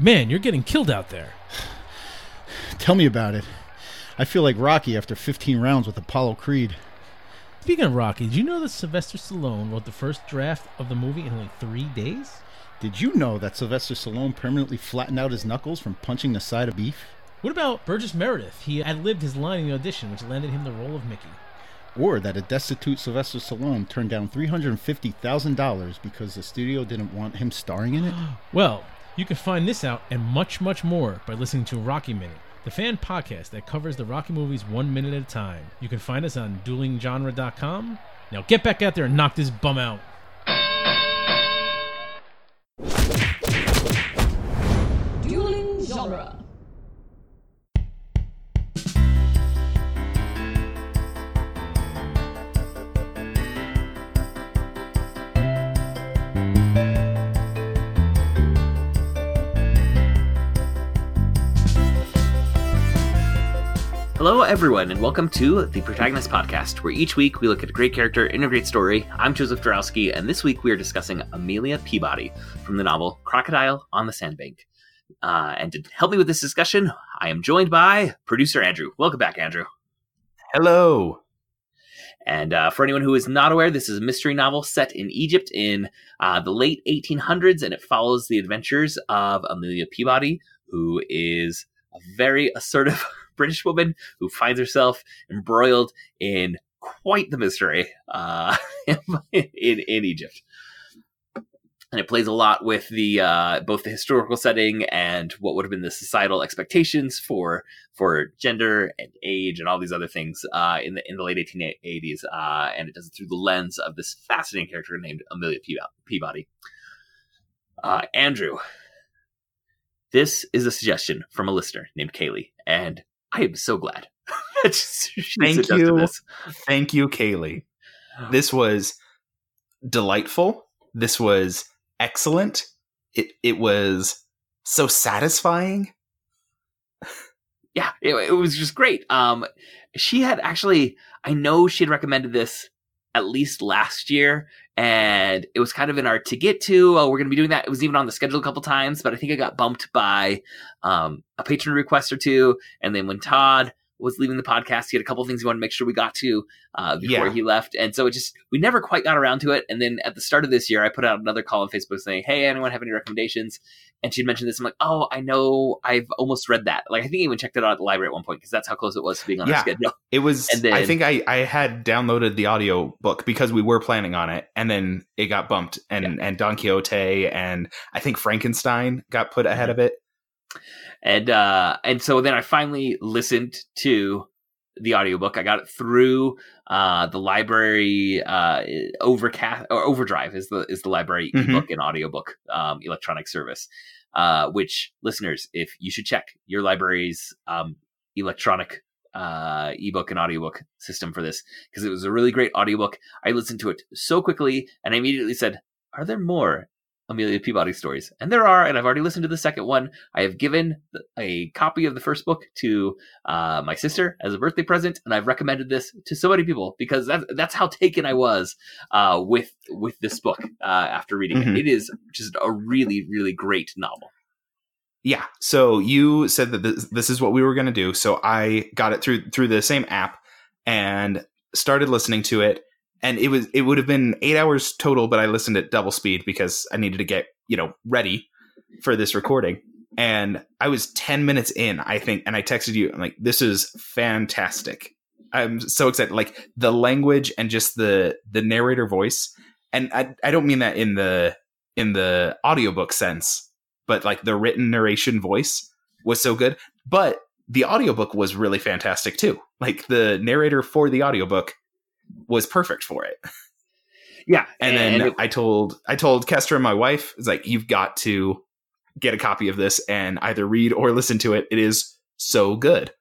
Man, you're getting killed out there. Tell me about it. I feel like Rocky after 15 rounds with Apollo Creed. Speaking of Rocky, did you know that Sylvester Stallone wrote the first draft of the movie in only three days? Did you know that Sylvester Stallone permanently flattened out his knuckles from punching the side of beef? What about Burgess Meredith? He ad libbed his line in the audition, which landed him the role of Mickey. Or that a destitute Sylvester Stallone turned down $350,000 because the studio didn't want him starring in it? Well, you can find this out and much, much more by listening to Rocky Minute, the fan podcast that covers the Rocky movies one minute at a time. You can find us on duelinggenre.com. Now get back out there and knock this bum out. Dueling genre. Hello, everyone, and welcome to the Protagonist Podcast, where each week we look at a great character in a great story. I'm Joseph Dorowski, and this week we are discussing Amelia Peabody from the novel Crocodile on the Sandbank. Uh, and to help me with this discussion, I am joined by producer Andrew. Welcome back, Andrew. Hello. And uh, for anyone who is not aware, this is a mystery novel set in Egypt in uh, the late 1800s, and it follows the adventures of Amelia Peabody, who is a very assertive British woman who finds herself embroiled in quite the mystery uh, in, in Egypt. And it plays a lot with the uh, both the historical setting and what would have been the societal expectations for for gender and age and all these other things uh, in the in the late 1880s. Uh, and it does it through the lens of this fascinating character named Amelia Peabody. Uh, Andrew, this is a suggestion from a listener named Kaylee, and I am so glad. Thank you. Thank you, Kaylee. This was delightful. This was excellent. It it was so satisfying. Yeah, it, it was just great. Um, she had actually, I know she had recommended this at least last year, and it was kind of in our to get to. Oh, we're going to be doing that. It was even on the schedule a couple times, but I think it got bumped by um, a patron request or two. And then when Todd was leaving the podcast, he had a couple things he wanted to make sure we got to uh, before yeah. he left, and so it just we never quite got around to it. And then at the start of this year, I put out another call on Facebook saying, "Hey, anyone have any recommendations?" And she'd mentioned this. I'm like, "Oh, I know. I've almost read that. Like, I think I even checked it out at the library at one point because that's how close it was to being on yeah, our schedule." It was. And then, I think I I had downloaded the audio book because we were planning on it, and then it got bumped, and yeah. and Don Quixote and I think Frankenstein got put ahead of it and uh and so then i finally listened to the audiobook i got it through uh the library uh overcast or overdrive is the is the library mm-hmm. ebook and audiobook um electronic service uh which listeners if you should check your library's um electronic uh ebook and audiobook system for this because it was a really great audiobook i listened to it so quickly and i immediately said are there more Amelia Peabody stories. And there are, and I've already listened to the second one. I have given a copy of the first book to uh, my sister as a birthday present, and I've recommended this to so many people because that's that's how taken I was uh, with with this book uh, after reading mm-hmm. it. It is just a really, really great novel. Yeah. So you said that this, this is what we were going to do. So I got it through through the same app and started listening to it and it was it would have been eight hours total, but I listened at double speed because I needed to get you know ready for this recording. And I was ten minutes in, I think, and I texted you. I'm like, "This is fantastic! I'm so excited!" Like the language and just the the narrator voice, and I I don't mean that in the in the audiobook sense, but like the written narration voice was so good. But the audiobook was really fantastic too. Like the narrator for the audiobook was perfect for it. Yeah, and, and then it, I told I told Kester and my wife, "It's like you've got to get a copy of this and either read or listen to it. It is so good."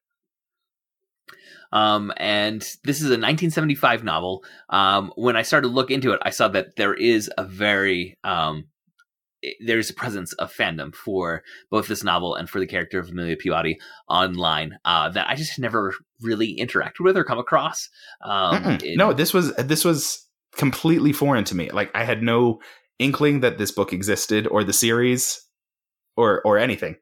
Um, and this is a 1975 novel. Um, when I started to look into it, I saw that there is a very um, there's a presence of fandom for both this novel and for the character of Amelia Peabody online uh, that I just never really interacted with or come across. Um, it, no, this was this was completely foreign to me. Like I had no inkling that this book existed or the series or or anything.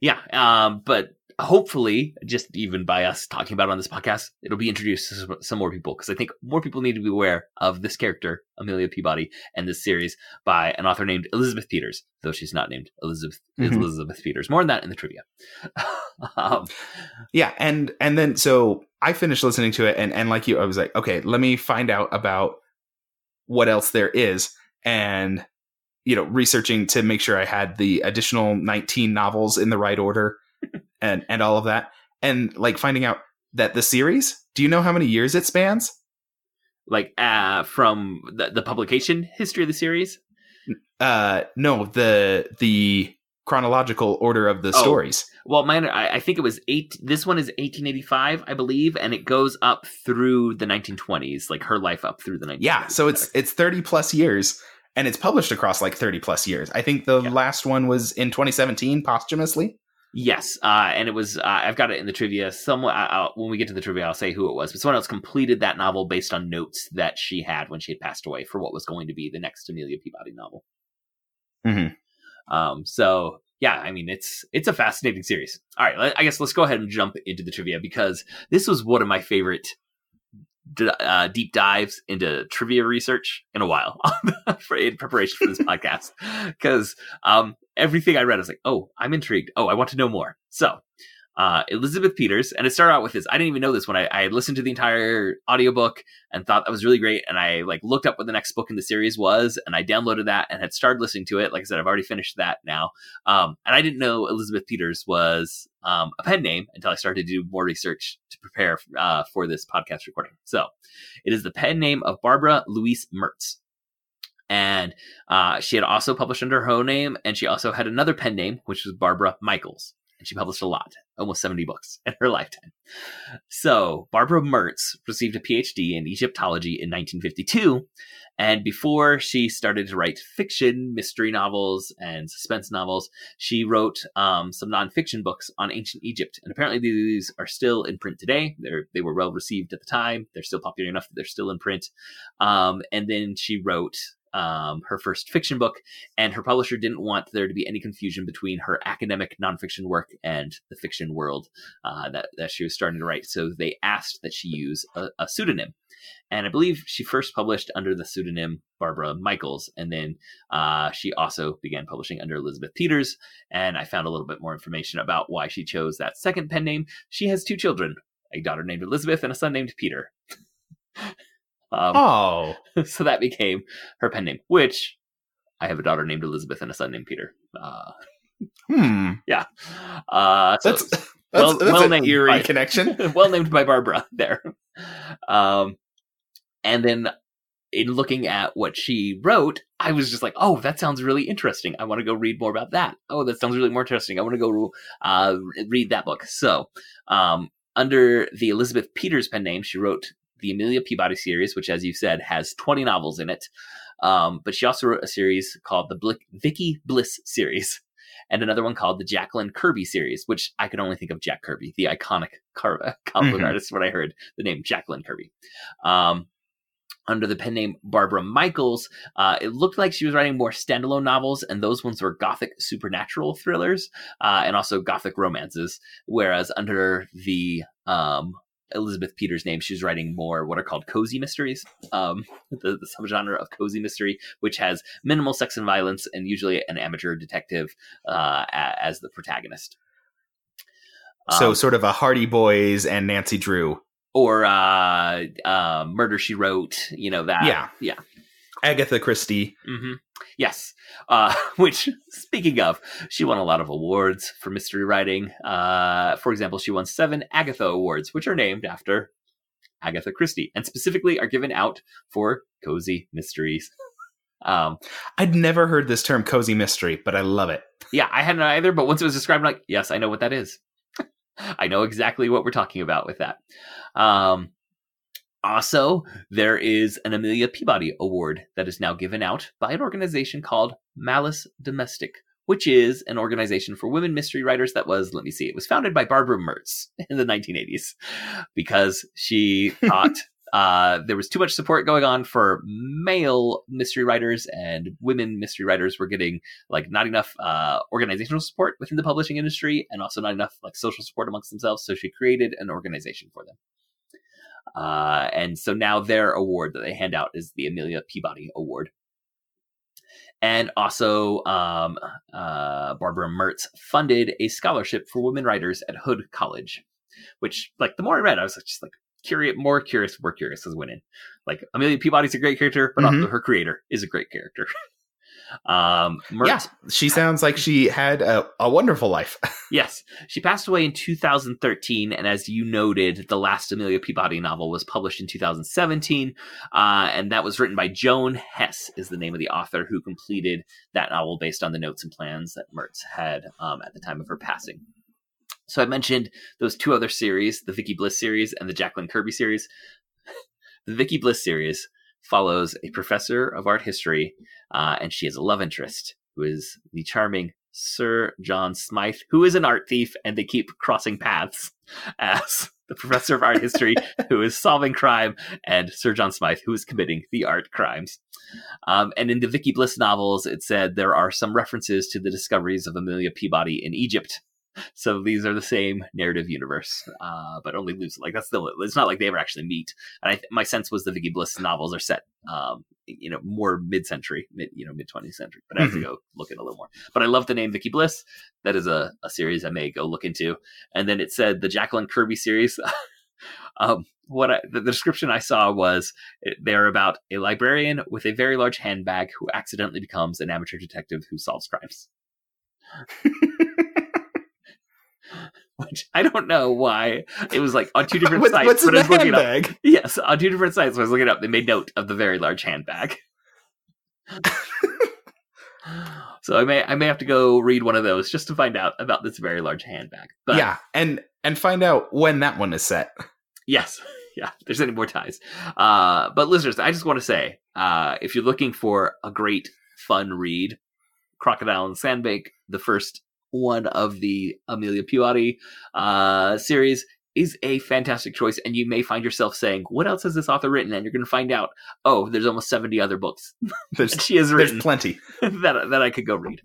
Yeah, um, but hopefully, just even by us talking about it on this podcast, it'll be introduced to some- some more people because I think more people need to be aware of this character, Amelia Peabody, and this series by an author named Elizabeth Peters, though she's not named Elizabeth Mhm. Elizabeth Peters. More on that in the trivia. um, Yeah, and and then so I finished listening to it, and and like you, I was like, okay, let me find out about what else there is, and you know, researching to make sure I had the additional nineteen novels in the right order, and and all of that, and like finding out that the series. Do you know how many years it spans? like uh, from the, the publication history of the series. Uh, no, the the chronological order of the Oh. stories. Well, mine, I, I think it was eight. This one is 1885, I believe, and it goes up through the 1920s, like her life up through the 1920s. Yeah, so it's it's 30 plus years and it's published across like 30 plus years. I think the Yeah. last one was in 2017 posthumously. Yes, uh, and it was. Uh, I've got it in the trivia. Someone I'll, when we get to the trivia, I'll say who it was. But someone else completed that novel based on notes that she had when she had passed away for what was going to be the next Amelia Peabody novel. Mhm. Um, so yeah, I mean it's it's a fascinating series. All right, I guess let's go ahead and jump into the trivia because this was one of my favorite d- uh, deep dives into trivia research in a while for, in preparation for this podcast because um, everything I read, I was like, oh, I'm intrigued. Oh, I want to know more. So. Uh, Elizabeth Peters, and it started out with this. I didn't even know this when I, I had listened to the entire audiobook and thought that was really great. And I like looked up what the next book in the series was, and I downloaded that and had started listening to it. Like I said, I've already finished that now. Um, and I didn't know Elizabeth Peters was um, a pen name until I started to do more research to prepare uh, for this podcast recording. So it is the pen name of Barbara Louise Mertz. And uh, she had also published under her own name, and she also had another pen name, which was Barbara Michaels. And she published a lot, almost 70 books in her lifetime. So Barbara Mertz received a PhD in Egyptology in 1952. And before she started to write fiction, mystery novels, and suspense novels, she wrote um, some nonfiction books on ancient Egypt. And apparently these are still in print today. They're, they were well received at the time. They're still popular enough that they're still in print. Um, and then she wrote um, her first fiction book, and her publisher didn't want there to be any confusion between her academic nonfiction work and the fiction world uh, that, that she was starting to write. So they asked that she use a, a pseudonym. And I believe she first published under the pseudonym Barbara Michaels, and then uh, she also began publishing under Elizabeth Peters. And I found a little bit more information about why she chose that second pen name. She has two children a daughter named Elizabeth and a son named Peter. um, Oh, so that became her pen name, which I have a daughter named Elizabeth and a son named Peter. Uh, hmm. yeah. Uh, so That's that's, well- that's well named eerie by- connection. well named by Barbara there. Um, and then in looking at what she wrote, I was just like, oh, that sounds really interesting. I want to go read more about that. Oh, that sounds really more interesting. I want to go uh, read that book. So, um, under the Elizabeth Peters pen name, she wrote the Amelia Peabody series, which, as you said, has 20 novels in it. Um, but she also wrote a series called the Blick- Vicky Bliss series and another one called the Jacqueline Kirby series, which I could only think of Jack Kirby, the iconic car- comic Mhm. artist, when I heard the name Jacqueline Kirby. Um, under the pen name Barbara Michaels, uh, it looked like she was writing more standalone novels, and those ones were gothic supernatural thrillers uh, and also gothic romances. Whereas under the um, Elizabeth Peters name, she's writing more what are called cozy mysteries, um, the, the subgenre of cozy mystery, which has minimal sex and violence and usually an amateur detective uh, as the protagonist. so Um, sort of a Hardy Boys and Nancy Drew. or uh, uh, Murder She Wrote, you know that. Yeah. yeah. Agatha Christie. hmm Yes. Uh, which, speaking of, she won a lot of awards for mystery writing. Uh, for example, she won seven Agatha Awards, which are named after Agatha Christie, and specifically are given out for cozy mysteries. Um, I'd never heard this term cozy mystery, but I love it. yeah, I hadn't either, but once it was described, I'm like, yes, I know what that is. I know exactly what we're talking about with that. Um, also, there is an Amelia Peabody Award that is now given out by an organization called Malice Domestic, which is an organization for women mystery writers that was, let me see, it was founded by Barbara Mertz in the 1980s because she thought uh, there was too much support going on for male mystery writers, and women mystery writers were getting like not enough uh, organizational support within the publishing industry, and also not enough like social support amongst themselves. So she created an organization for them. Uh, and so now their award that they hand out is the Amelia Peabody Award. And also, um, uh, Barbara Mertz funded a scholarship for women writers at Hood College, which, like, the more I read, I was just like curious, more curious, more curious as winning. Like, Amelia Peabody's a great character, but Mhm. also her creator is a great character. um, Mertz, Yeah, she sounds like she had a, a wonderful life. Yes, she passed away in 2013, and as you noted, the last Amelia Peabody novel was published in 2017, uh, and that was written by Joan Hess, is the name of the author who completed that novel based on the notes and plans that Mertz had um, at the time of her passing. So I mentioned those two other series, the Vicky Bliss series and the Jacqueline Kirby series. the Vicky Bliss series follows a professor of art history, uh, and she has a love interest who is the charming Sir John Smythe, who is an art thief, and they keep crossing paths as the professor of art history who is solving crime, and Sir John Smythe, who is committing the art crimes. Um, and in the Vicky Bliss novels, it said there are some references to the discoveries of Amelia Peabody in Egypt. So these are the same narrative universe, uh, but only lose Like that's still. It's not like they ever actually meet. And I, my sense was the Vicky Bliss novels are set, um, you know, more mid-century, mid, you know, mid 20th century. But I have to go look at a little more. But I love the name Vicky Bliss. That is a, a series I may go look into. And then it said the Jacqueline Kirby series. um, what I, the, the description I saw was they're about a librarian with a very large handbag who accidentally becomes an amateur detective who solves crimes. Which I don't know why it was like on two different sites. what's in but the looking up- handbag? Yes, on two different sites. When I was looking up, they made note of the very large handbag. so I may I may have to go read one of those just to find out about this very large handbag. But yeah, and and find out when that one is set. yes, yeah. There's any more ties, uh, but listeners, I just want to say, uh, if you're looking for a great fun read, Crocodile and Sandbank, the first one of the Amelia Peabody uh, series, is a fantastic choice, and you may find yourself saying, "What else has this author written?" And you're going to find out, oh, there's almost seventy other books There's she has there's written plenty. that that I could go read.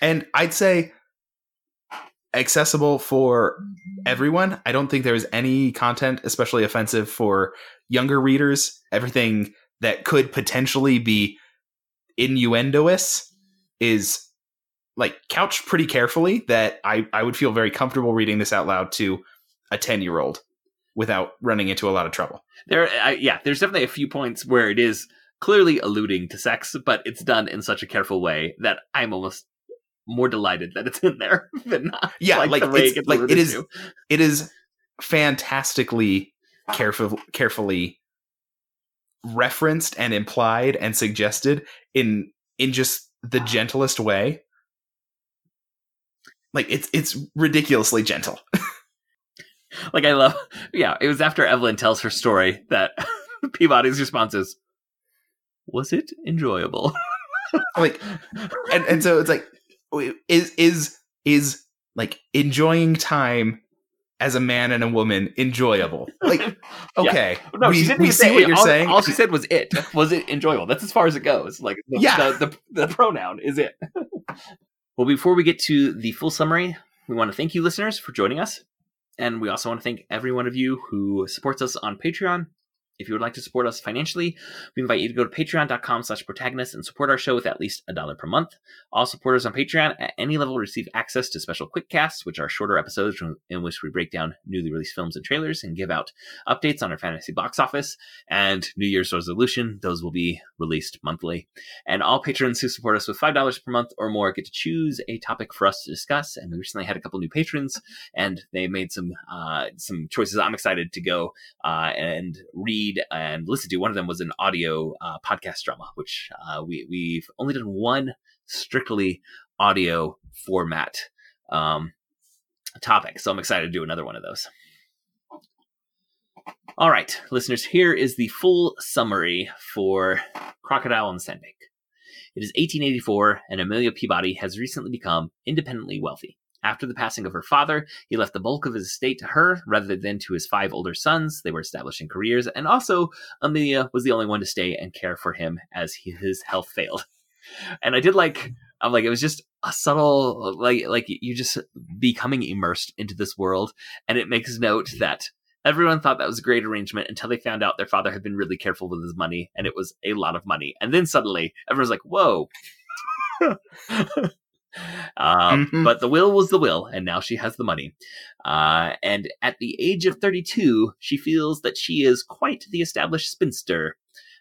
and I'd say accessible for everyone. I don't think there's any content especially offensive for younger readers. Everything that could potentially be innuendoous is like couched pretty carefully that I, I would feel very comfortable reading this out loud to a 10 year old without running into a lot of trouble. There, I, yeah, there's definitely a few points where it is clearly alluding to sex, but it's done in such a careful way that I'm almost more delighted that it's in there than not. Yeah, like, the it's- gets like, it is- to. It is fantastically careful, carefully referenced and implied and suggested in in just the gentlest way. Like it's it's ridiculously gentle. Like I love, yeah. It was after Evelyn tells her story that Peabody's response is, "Was it enjoyable?" like and and so it's like is is is like enjoying time as a man and a woman enjoyable like okay No, we, she didn't we see say what you're all, saying All she said was it. Was it enjoyable? That's as far as it goes. Like the, Yeah. the, the, the pronoun is it. Well, before we get to the full summary, we want to thank you listeners for joining us. And we also want to thank every one of you who supports us on Patreon. If you would like to support us financially, we invite you to go to patreon.com slash protagonist and support our show with at least a dollar per month. All supporters on Patreon at any level receive access to special quick casts, which are shorter episodes in which we break down newly released films and trailers and give out updates on our fantasy box office and New Year's resolution. Those will be released monthly. And all patrons who support us with $5 per month or more get to choose a topic for us to discuss. And we recently had a couple new patrons and they made some, uh, some choices I'm excited to go, uh, and read and listen to. One of them was an audio, uh, podcast drama, which, uh, we, we've only done one strictly audio format, um, topic. So I'm excited to do another one of those. All right, listeners, here is the full summary for Crocodile and Sandbank. It is 1884, and Amelia Peabody has recently become independently wealthy. After the passing of her father, he left the bulk of his estate to her rather than to his five older sons. They were establishing careers, and also Amelia was the only one to stay and care for him as he, his health failed. And I did like, I'm like, it was just a subtle, like, like you just becoming immersed into this world, and it makes note that everyone thought that was a great arrangement until they found out their father had been really careful with his money, and it was a lot of money. And then suddenly, everyone's like, "Whoa." Um, Mhm. But the will was the will, and now she has the money. Uh, and at the age of 32, she feels that she is quite the established spinster.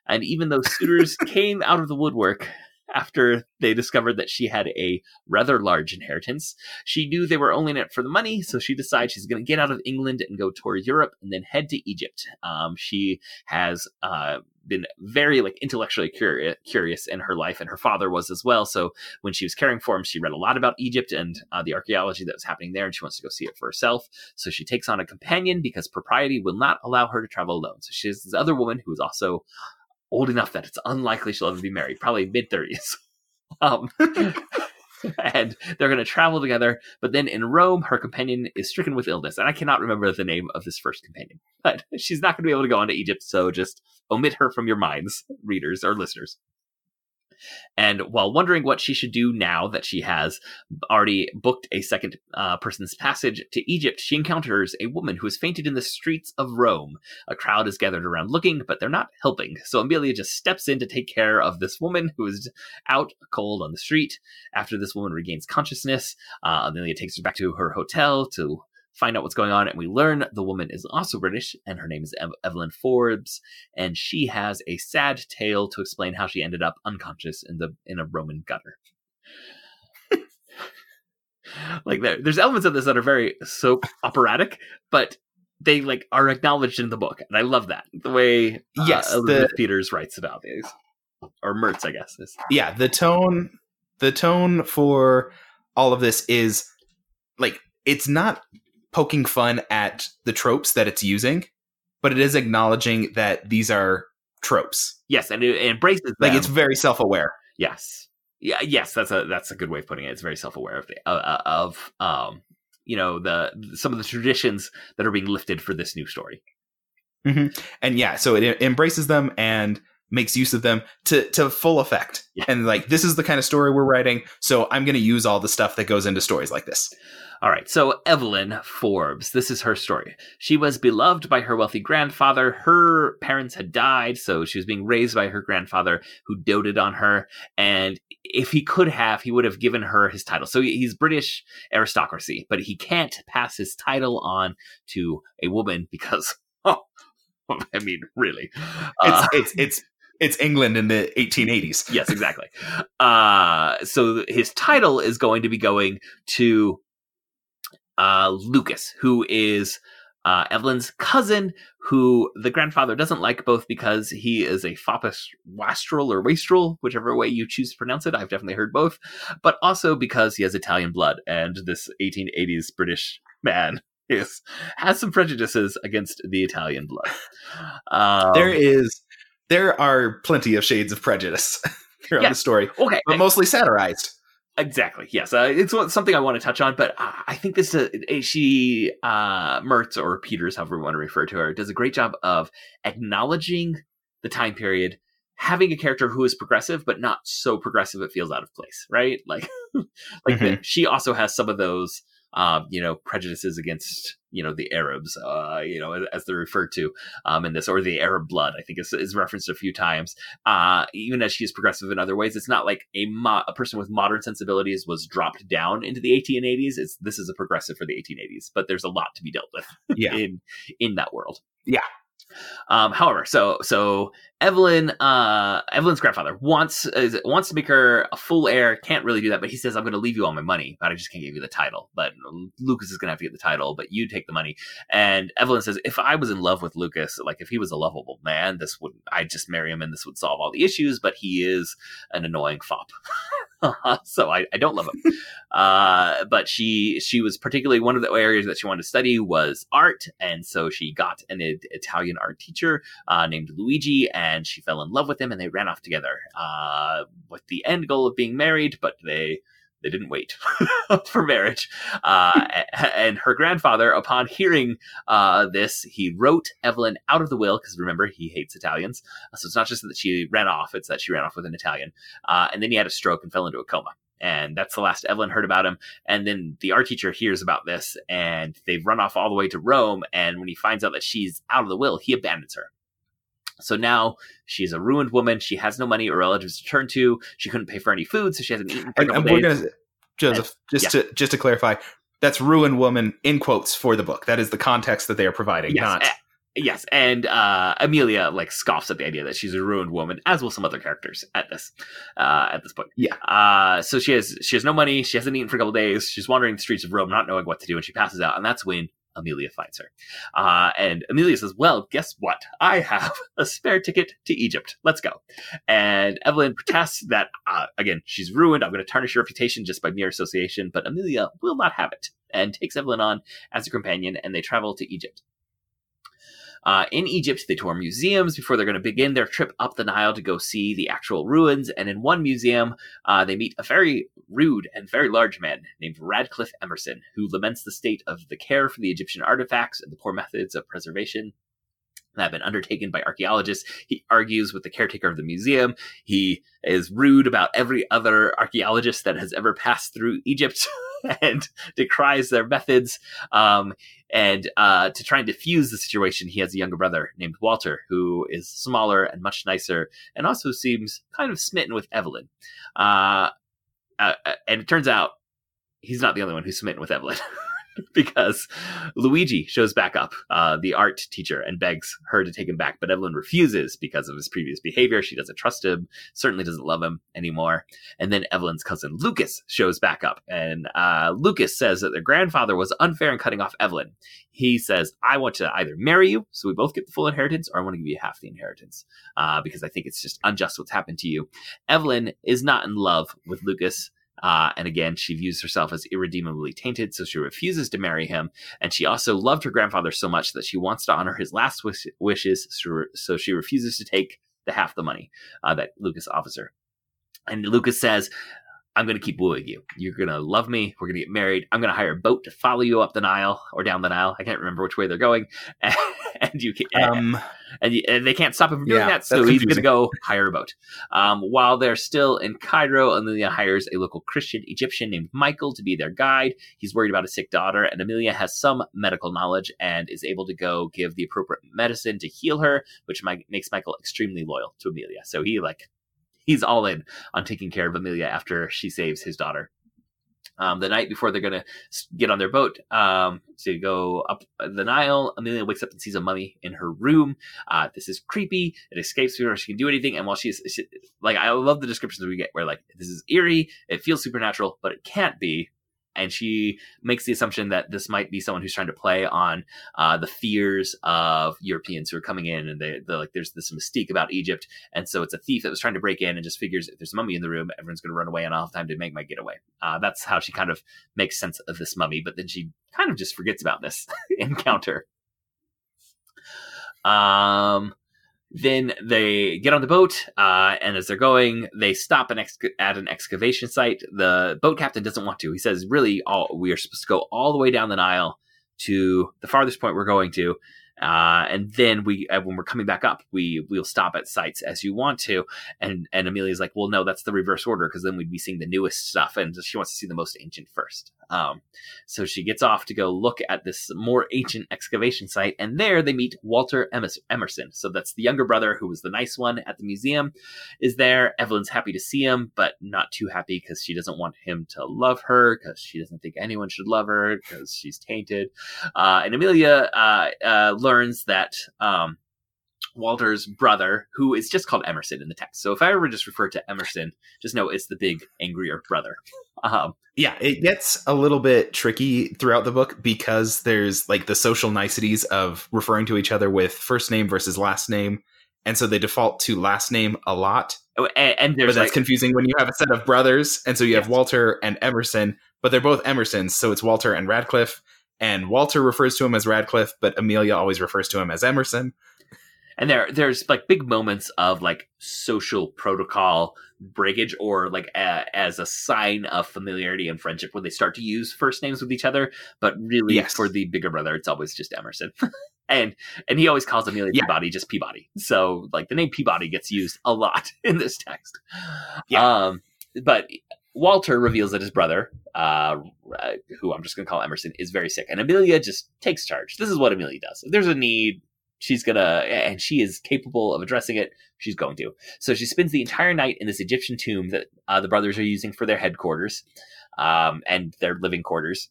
And even though suitors came out of the woodwork after they discovered that she had a rather large inheritance, she knew they were only in it for the money, so she decides she's going to get out of England and go tour Europe and then head to Egypt. Um, she has uh, been very like intellectually curious, curious in her life, and her father was as well. So when she was caring for him, she read a lot about Egypt and uh, the archaeology that was happening there, and she wants to go see it for herself. So she takes on a companion because propriety will not allow her to travel alone. So she has this other woman who is also old enough that it's unlikely she'll ever be married, probably mid thirties. um, and they're going to travel together. But then in Rome, her companion is stricken with illness, and I cannot remember the name of this first companion. But she's not going to be able to go on to Egypt, so just omit her from your minds, readers or listeners. And while wondering what she should do now that she has already booked a second uh, person's passage to Egypt, she encounters a woman who has fainted in the streets of Rome. A crowd is gathered around looking, but they're not helping. So Amelia just steps in to take care of this woman who is out cold on the street. After this woman regains consciousness, uh, Amelia takes her back to her hotel to find out what's going on, and we learn the woman is also British, and her name is Ev- Evelyn Forbes, and she has a sad tale to explain how she ended up unconscious in the in a Roman gutter. like there, there's elements of this that are very soap operatic, but they like are acknowledged in the book, and I love that the way uh, Yes, the- Elizabeth Peters writes about these, or Mertz, I guess is. yeah the tone the tone for all of this is like it's not poking fun at the tropes that it's using but it is acknowledging that these are tropes Yes, and it, it embraces like it's very self-aware Yes. Yeah. Yes. That's a that's a good way of putting it. It's very self aware of the, uh, of um you know the some of the traditions that are being lifted for this new story. and yeah so it embraces them and makes use of them to to full effect Yeah. and like this is the kind of story we're writing so i'm going to use all the stuff that goes into stories like this All right. So Evelyn Forbes. This is her story. She was beloved by her wealthy grandfather. Her parents had died, so she was being raised by her grandfather, who doted on her. And if he could have, he would have given her his title. So he's British aristocracy, but he can't pass his title on to a woman because, oh, I mean, really, Uh, it's it's it's it's england in the 1880s yes, exactly. Uh, so his title is going to be going to uh, Lucas, who is uh, Evelyn's cousin, who the grandfather doesn't like both because he is a foppish wastrel or wastrel, whichever way you choose to pronounce it. I've definitely heard both, but also because he has Italian blood, and this 1880s British man is has some prejudices against the Italian blood. Um, there is there are plenty of shades of prejudice throughout Yeah. the story okay, but mostly satirized Exactly. Yes, uh, it's something I want to touch on, but uh, I think this uh, she uh, Mertz or Peters, however we want to refer to her, does a great job of acknowledging the time period, having a character who is progressive, but not so progressive it feels out of place. Right? Like, like the, she also has some of those. Um, you know, prejudices against, you know, the Arabs, uh, you know, as, as they're referred to, um, in this, or the Arab blood, I think is, is referenced a few times uh, even as she's progressive in other ways, it's not like a mo- a person with modern sensibilities was dropped down into the 1880s. It's this is a progressive for the 1880s, but there's a lot to be dealt with yeah in in that world. Yeah. Um, however, so so Evelyn, uh, Evelyn's grandfather wants is, wants to make her a full heir. Can't really do that, but he says, "I'm going to leave you all my money, but I just can't give you the title." But Lucas is going to have to get the title, but you take the money. And Evelyn says, "If I was in love with Lucas, like if he was a lovable man, this would I'd just marry him, and this would solve all the issues." But he is an annoying fop. so I, I don't love him. Uh, but she she was particularly one of the areas that she wanted to study was art, and so she got an Italian art teacher uh, named Luigi, and she fell in love with him, and they ran off together uh, with the end goal of being married. But they they didn't wait for marriage. Uh, and her grandfather, upon hearing uh, this, he wrote Evelyn out of the will because remember he hates Italians. So it's not just that she ran off; it's that she ran off with an Italian. Uh, and then he had a stroke and fell into a coma. And that's the last Evelyn heard about him. And then the art teacher hears about this, and they've run off all the way to Rome. And when he finds out that she's out of the will, he abandons her. So now she's a ruined woman. She has no money or relatives to turn to. She couldn't pay for any food, so she hasn't eaten. For And, a and couple we're days. gonna Joseph, just to just to clarify, that's ruined woman in quotes for the book. That is the context that they are providing, Yes, not eh, yes, and uh, Amelia like scoffs at the idea that she's a ruined woman, as will some other characters at this uh, at this point. Yeah. Uh, so she has she has no money. She hasn't eaten for a couple days. She's wandering the streets of Rome, not knowing what to do, and she passes out. And that's when Amelia finds her. Uh, and Amelia says, "Well, guess what? I have a spare ticket to Egypt. Let's go." And Evelyn protests that uh, again she's ruined. I'm going to tarnish your reputation just by mere association. But Amelia will not have it and takes Evelyn on as a companion, and they travel to Egypt. Uh, in Egypt, they tour museums before they're going to begin their trip up the Nile to go see the actual ruins. And in one museum, uh, they meet a very rude and very large man named Radcliffe Emerson, who laments the state of the care for the Egyptian artifacts and the poor methods of preservation that have been undertaken by archaeologists. He argues with the caretaker of the museum. He is rude about every other archaeologist that has ever passed through Egypt and decries their methods. Um, and uh, to try and diffuse the situation, he has a younger brother named Walter, who is smaller and much nicer, and also seems kind of smitten with Evelyn. Uh, uh, and it turns out he's not the only one who's smitten with Evelyn. because Luigi shows back up, uh, the art teacher, and begs her to take him back. But Evelyn refuses because of his previous behavior. She doesn't trust him, certainly doesn't love him anymore. And then Evelyn's cousin Lucas shows back up, and uh, Lucas says that their grandfather was unfair in cutting off Evelyn. He says, I want to either marry you so we both get the full inheritance, or I want to give you half the inheritance uh, because I think it's just unjust what's happened to you. Evelyn is not in love with Lucas. Uh, and again, she views herself as irredeemably tainted, so she refuses to marry him. And she also loved her grandfather so much that she wants to honor his last wish- wishes, so- she refuses to take the half the money uh, that Lucas offers her. And Lucas says, I'm going to keep wooing you. You're going to love me. We're going to get married. I'm going to hire a boat to follow you up the Nile or down the Nile. I can't remember which way they're going. and you can, um and, y- and they can't stop him from doing Yeah, that. So he's going to go hire a boat. Um, while they're still in Cairo, Amelia hires a local Christian Egyptian named Michael to be their guide. He's worried about a sick daughter, and Amelia has some medical knowledge and is able to go give the appropriate medicine to heal her, which makes Michael extremely loyal to Amelia. So he like he's all in on taking care of Amelia after she saves his daughter. Um, the night before they're going to get on their boat um, to go up the Nile, Amelia wakes up and sees a mummy in her room. Uh, this is creepy. It escapes her. she can do anything. And while she's she, like, I love the descriptions we get where like this is eerie, it feels supernatural, but it can't be. And she makes the assumption that this might be someone who's trying to play on uh, the fears of Europeans who are coming in, and they, like, there's this mystique about Egypt, and so it's a thief that was trying to break in and just figures if there's a mummy in the room, everyone's going to run away, and I'll have time to make my getaway. Uh, that's how she kind of makes sense of this mummy, but then she kind of just forgets about this encounter. Um, then they get on the boat, uh, and as they're going, they stop an ex- at an excavation site. The boat captain doesn't want to. He says, "Really, all we are supposed to go all the way down the Nile to the farthest point we're going to." Uh, and then we, uh, when we're coming back up, we we'll stop at sites as you want to. And and Amelia's like, well, no, that's the reverse order because then we'd be seeing the newest stuff, and she wants to see the most ancient first. Um, so she gets off to go look at this more ancient excavation site, and there they meet Walter Emerson. So that's the younger brother who was the nice one at the museum, is there. Evelyn's happy to see him, but not too happy because she doesn't want him to love her because she doesn't think anyone should love her because she's tainted. Uh, and Amelia uh, uh, learns that um, Walter's brother, who is just called Emerson in the text. So if I ever just refer to Emerson, just know it's the big, angrier brother. Um, yeah, it gets a little bit tricky throughout the book because there's like the social niceties of referring to each other with first name versus last name. And so they default to last name a lot. and, and But that's like, confusing when you have a set of brothers. And so you have Walter and Emerson, but they're both Emersons. So it's Walter and Radcliffe. And Walter refers to him as Radcliffe, but Amelia always refers to him as Emerson. and there there's like big moments of like social protocol breakage or like a, as a sign of familiarity and friendship when they start to use first names with each other but really Yes. for the bigger brother it's always just emerson and and he always calls amelia Yeah. peabody just peabody so like the name peabody gets used a lot in this text Yeah. um but walter reveals that his brother uh uh, who i'm just gonna call emerson is very sick and amelia just takes charge this is what amelia does if there's a need she's gonna and she is capable of addressing it. She's going to. So she spends the entire night in this egyptian tomb that uh, the brothers are using for their headquarters um, and their living quarters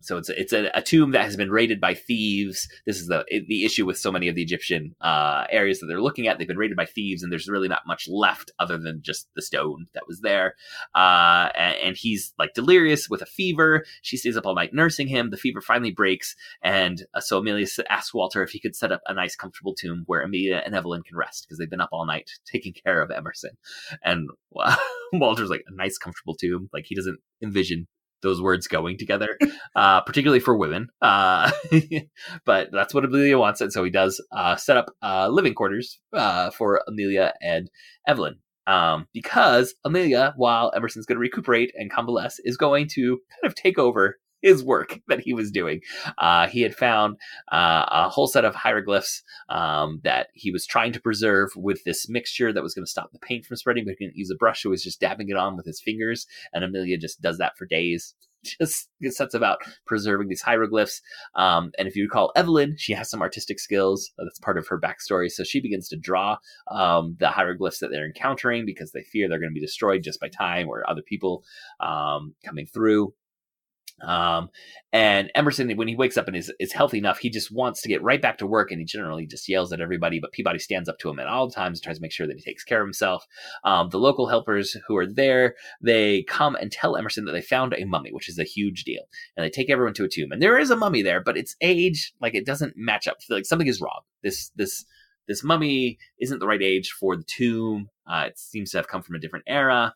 so it's a, it's a, a tomb that has been raided by thieves. This is the the issue with so many of the Egyptian uh, areas that they're looking at. They've been raided by thieves, and there's really not much left other than just the stone that was there. Uh, and, and he's like delirious with a fever. She stays up all night nursing him. The fever finally breaks, and uh, so Amelia asks Walter if he could set up a nice, comfortable tomb where Amelia and Evelyn can rest because they've been up all night taking care of Emerson. And Walter's like a nice, comfortable tomb. Like he doesn't envision those words going together, uh, particularly for women. Uh, but that's what Amelia wants, and so he does uh, set up uh, living quarters uh, for Amelia and Evelyn. Um, because Amelia, while Emerson's going to recuperate and convalesce, is going to kind of take over his work that he was doing. Uh, he had found uh, a whole set of hieroglyphs um, that he was trying to preserve with this mixture that was going to stop the paint from spreading, but he couldn't use a brush, he was just dabbing it on with his fingers. And Amelia just does that for days. Just sets about preserving these hieroglyphs. Um, and if you recall Evelyn, she has some artistic skills. Uh, That's part of her backstory. So she begins to draw um, the hieroglyphs that they're encountering because they fear they're going to be destroyed just by time or other people um, coming through. Um, and Emerson, when he wakes up and is, is healthy enough, he just wants to get right back to work and he generally just yells at everybody. But Peabody stands up to him at all times and tries to make sure that he takes care of himself. Um, the local helpers who are there, they come and tell Emerson that they found a mummy, which is a huge deal. And they take everyone to a tomb. And there is a mummy there, but its age, like it doesn't match up. Like something is wrong. This, this, this mummy isn't the right age for the tomb. Uh, it seems to have come from a different era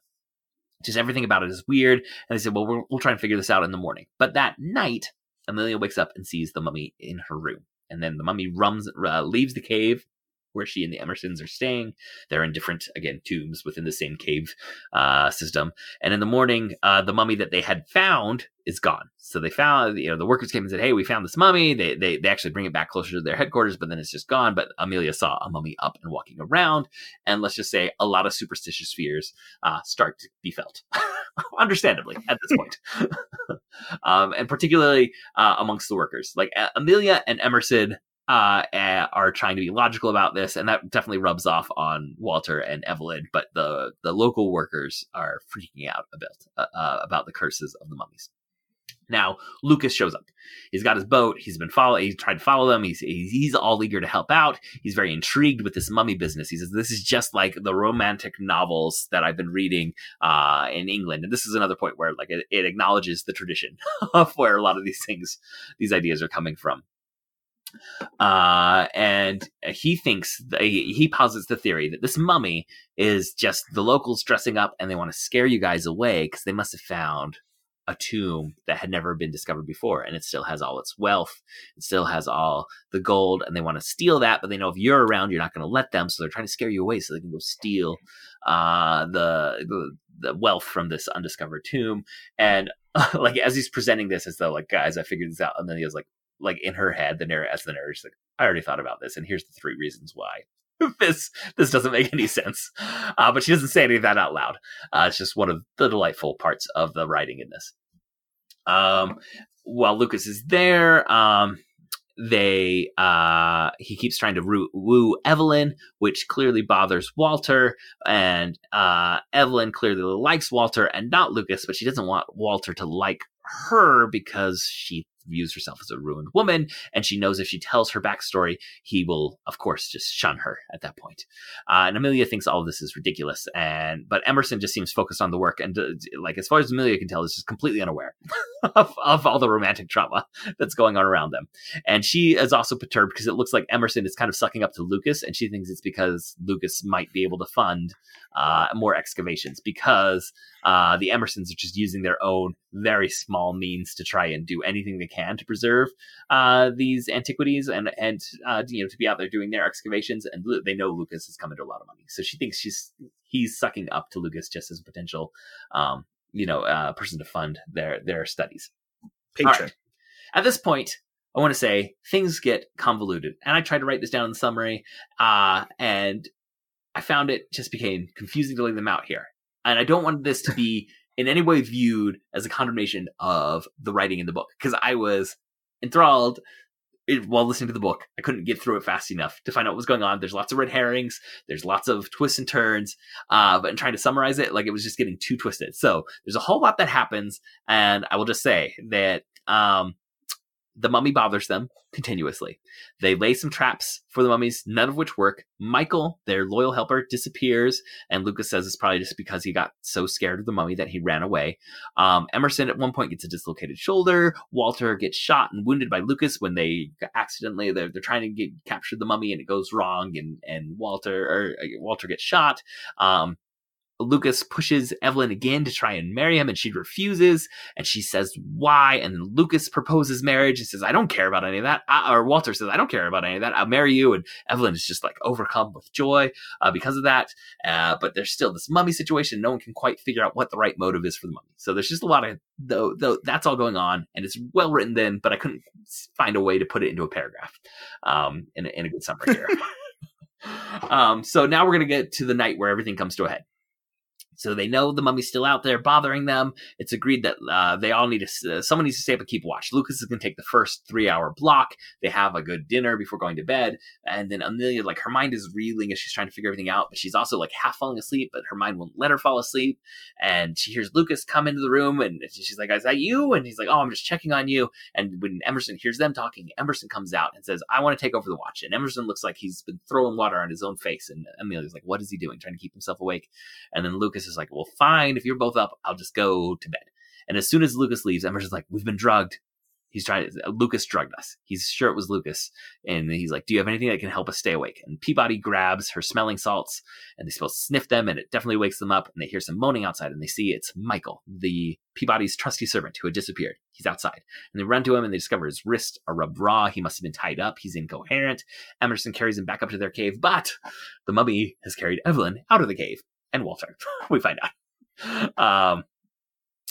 just everything about it is weird. And they said, well, we'll, we'll try and figure this out in the morning. But that night, Amelia wakes up and sees the mummy in her room. And then the mummy rums, uh, leaves the cave where she and the Emersons are staying. They're in different, again, tombs within the same cave uh, system. And in the morning, uh, the mummy that they had found is gone. So they found, you know, the workers came and said, "Hey, we found this mummy." They they they actually bring it back closer to their headquarters, but then it's just gone. But Amelia saw a mummy up and walking around, and let's just say a lot of superstitious fears uh, start to be felt, understandably at this point, um, and particularly uh, amongst the workers. Like Amelia and Emerson uh, uh, are trying to be logical about this, and that definitely rubs off on Walter and Evelyn. But the the local workers are freaking out about uh, uh, about the curses of the mummies. Now Lucas shows up. He's got his boat. He's been follow. He's tried to follow them. He's, he's he's all eager to help out. He's very intrigued with this mummy business. He says this is just like the romantic novels that I've been reading uh, in England. And this is another point where like it, it acknowledges the tradition of where a lot of these things, these ideas are coming from. Uh, and he thinks he, posits the theory that this mummy is just the locals dressing up and they want to scare you guys away because they must have found a tomb that had never been discovered before and it still has all its wealth it still has all the gold and they want to steal that but they know if you're around you're not going to let them so they're trying to scare you away so they can go steal uh, the, the the wealth from this undiscovered tomb. And like as he's presenting this as though like guys i figured this out and then he was like like in her head the narrator as the narrator she's like i already thought about this and here's the three reasons why. This this doesn't make any sense. Uh, but she doesn't say any of that out loud. Uh, it's just one of the delightful parts of the writing in this. Um, while Lucas is there, um, they uh, he keeps trying to woo, Evelyn, which clearly bothers Walter, and uh, Evelyn clearly likes Walter and not Lucas, but she doesn't want Walter to like her because she views herself as a ruined woman, and she knows if she tells her backstory, he will, of course, just shun her at that point. Uh, and Amelia thinks all of this is ridiculous, and but Emerson just seems focused on the work, and uh, like as far as Amelia can tell, is just completely unaware of, of all the romantic trauma that's going on around them. And she is also perturbed because it looks like Emerson is kind of sucking up to Lucas, and she thinks it's because Lucas might be able to fund uh, more excavations because uh, the Emersons are just using their own very small means to try and do anything they can to preserve uh, these antiquities and and uh, you know to be out there doing their excavations. And they know Lucas is coming to a lot of money, so she thinks she's he's sucking up to Lucas just as a potential, um, you know, uh, person to fund their their studies. Patron. Right. At this point, I want to say things get convoluted, and I tried to write this down in summary, uh, and I found it just became confusing to lay them out here. And I don't want this to be in any way viewed as a condemnation of the writing in the book because I was enthralled while listening to the book. I couldn't get through it fast enough to find out what was going on. There's lots of red herrings. There's lots of twists and turns. Uh, but in trying to summarize it, like it was just getting too twisted. So there's a whole lot that happens, and I will just say that um, the mummy bothers them continuously. They lay some traps for the mummies, none of which work. Michael, their loyal helper, disappears, and Lucas says it's probably just because he got so scared of the mummy that he ran away. Um, Emerson at one point gets a dislocated shoulder. Walter gets shot and wounded by Lucas when they accidentally they're, they're trying to get capture the mummy and it goes wrong, and and Walter or uh, Walter gets shot. Um, Lucas pushes Evelyn again to try and marry him, and she refuses. And she says why. And Lucas proposes marriage and says, "I don't care about any of that." I, or Walter says, "I don't care about any of that. I'll marry you." And Evelyn is just like overcome with joy uh, because of that. Uh, but there's still this mummy situation. No one can quite figure out what the right motive is for the mummy. So there's just a lot of though. Though that's all going on, and it's well written then. But I couldn't find a way to put it into a paragraph um, in, a, in a good summary here. um, so now we're gonna get to the night where everything comes to a head. So they know the mummy's still out there bothering them. It's agreed that uh, they all need to, uh, someone needs to stay up and keep watch. Lucas is going to take the first three hour block. They have a good dinner before going to bed. And then Amelia, like, her mind is reeling as she's trying to figure everything out, but she's also like half falling asleep, but her mind won't let her fall asleep. And she hears Lucas come into the room and she's like, Is that you? And he's like, Oh, I'm just checking on you. And when Emerson hears them talking, Emerson comes out and says, I want to take over the watch. And Emerson looks like he's been throwing water on his own face. And Amelia's like, What is he doing? Trying to keep himself awake. And then Lucas is like, Well, fine. If you're both up, I'll just go to bed. And as soon as Lucas leaves, Emerson's like, We've been drugged. He's trying to, Lucas drugged us. He's sure it was Lucas. And he's like, Do you have anything that can help us stay awake? And Peabody grabs her smelling salts and they supposed to sniff them and it definitely wakes them up. And they hear some moaning outside and they see it's Michael, the Peabody's trusty servant who had disappeared. He's outside. And they run to him and they discover his wrists are rubbed raw. He must have been tied up. He's incoherent. Emerson carries him back up to their cave, but the mummy has carried Evelyn out of the cave and Walter. we find out. Um,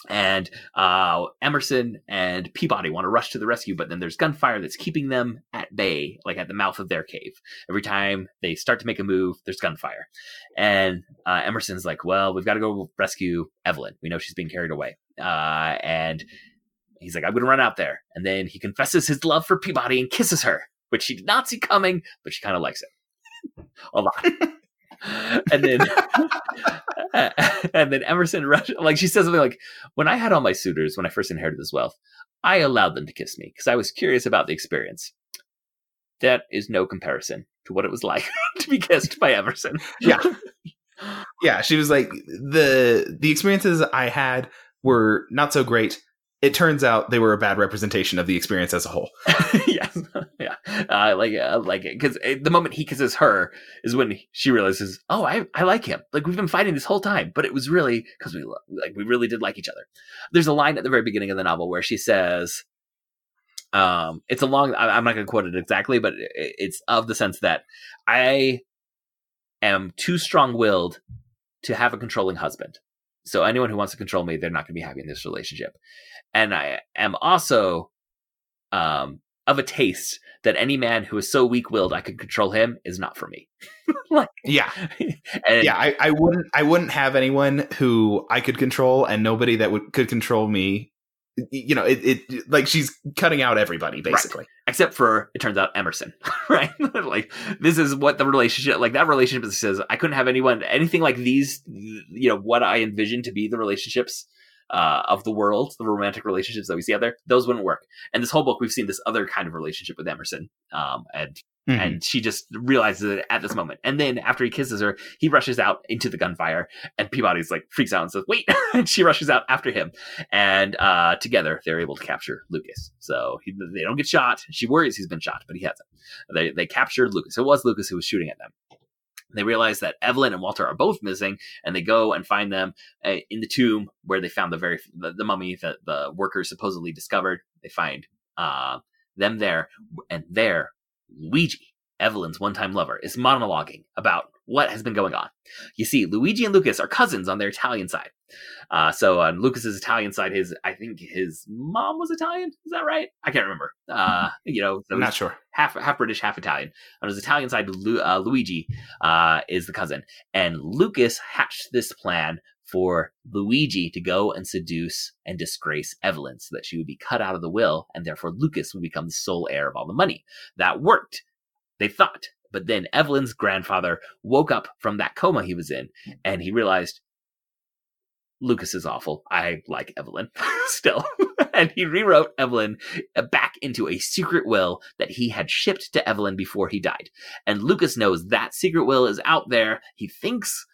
and uh, Emerson and Peabody want to rush to the rescue, but then there's gunfire that's keeping them at bay, like at the mouth of their cave. Every time they start to make a move, there's gunfire. And uh, Emerson's like, well, we've got to go rescue Evelyn. We know she's being carried away. Uh, and he's like, I'm going to run out there. And then he confesses his love for Peabody and kisses her, which she did not see coming, but she kind of likes it a lot. and then and then Emerson rush like she says something like, "When I had all my suitors when I first inherited this wealth, I allowed them to kiss me because I was curious about the experience. That is no comparison to what it was like to be kissed by Emerson." Yeah. yeah, she was like the the experiences I had were not so great. It turns out they were a bad representation of the experience as a whole. yes, yeah, uh, like uh, like because the moment he kisses her is when she realizes, oh, I I like him. Like we've been fighting this whole time, but it was really because we like we really did like each other. There's a line at the very beginning of the novel where she says, um, it's a long. I- I'm not going to quote it exactly, but it, it's of the sense that I am too strong-willed to have a controlling husband. So anyone who wants to control me, they're not going to be happy in this relationship. And I am also um, of a taste that any man who is so weak-willed I could control him is not for me. like, Yeah, and, yeah. I, I wouldn't I wouldn't have anyone who I could control and nobody that would could control me. You know, it, it like she's cutting out everybody basically. except for it turns out Emerson, right? like this is what the relationship, like that relationship says. I couldn't have anyone, anything like these. You know what I envision to be the relationships uh, of the world, the romantic relationships that we see out there. Those wouldn't work. And this whole book, we've seen this other kind of relationship with Emerson, um, and Mhm. and she just realizes it at this moment. And then after he kisses her, he rushes out into the gunfire, and Peabody's like freaks out and says, "Wait!" and she rushes out after him, and uh, together they're able to capture Lucas. So he, they don't get shot. She worries he's been shot, but he hasn't. They they captured Lucas. It was Lucas who was shooting at them. They realize that Evelyn and Walter are both missing, and they go and find them uh, in the tomb where they found the very the, the mummy that the workers supposedly discovered. They find uh, them there, and there, Luigi, Evelyn's one-time lover, is monologuing about what has been going on. You see, Luigi and Lucas are cousins on their Italian side. Uh, so on Lucas's Italian side, his I think his mom was Italian. Is that right? I can't remember. Uh, you know, so I'm not sure. half half British, half Italian. On his Italian side, Lu, uh, Luigi uh, is the cousin, and Lucas hatched this plan for Luigi to go and seduce and disgrace Evelyn, so that she would be cut out of the will, and therefore Lucas would become the sole heir of all the money. That worked, they thought. But then Evelyn's grandfather woke up from that coma he was in, and he realized Lucas is awful. I like Evelyn still. and he rewrote Evelyn uh, back into a secret will that he had shipped to Evelyn before he died. And Lucas knows that secret will is out there. He thinks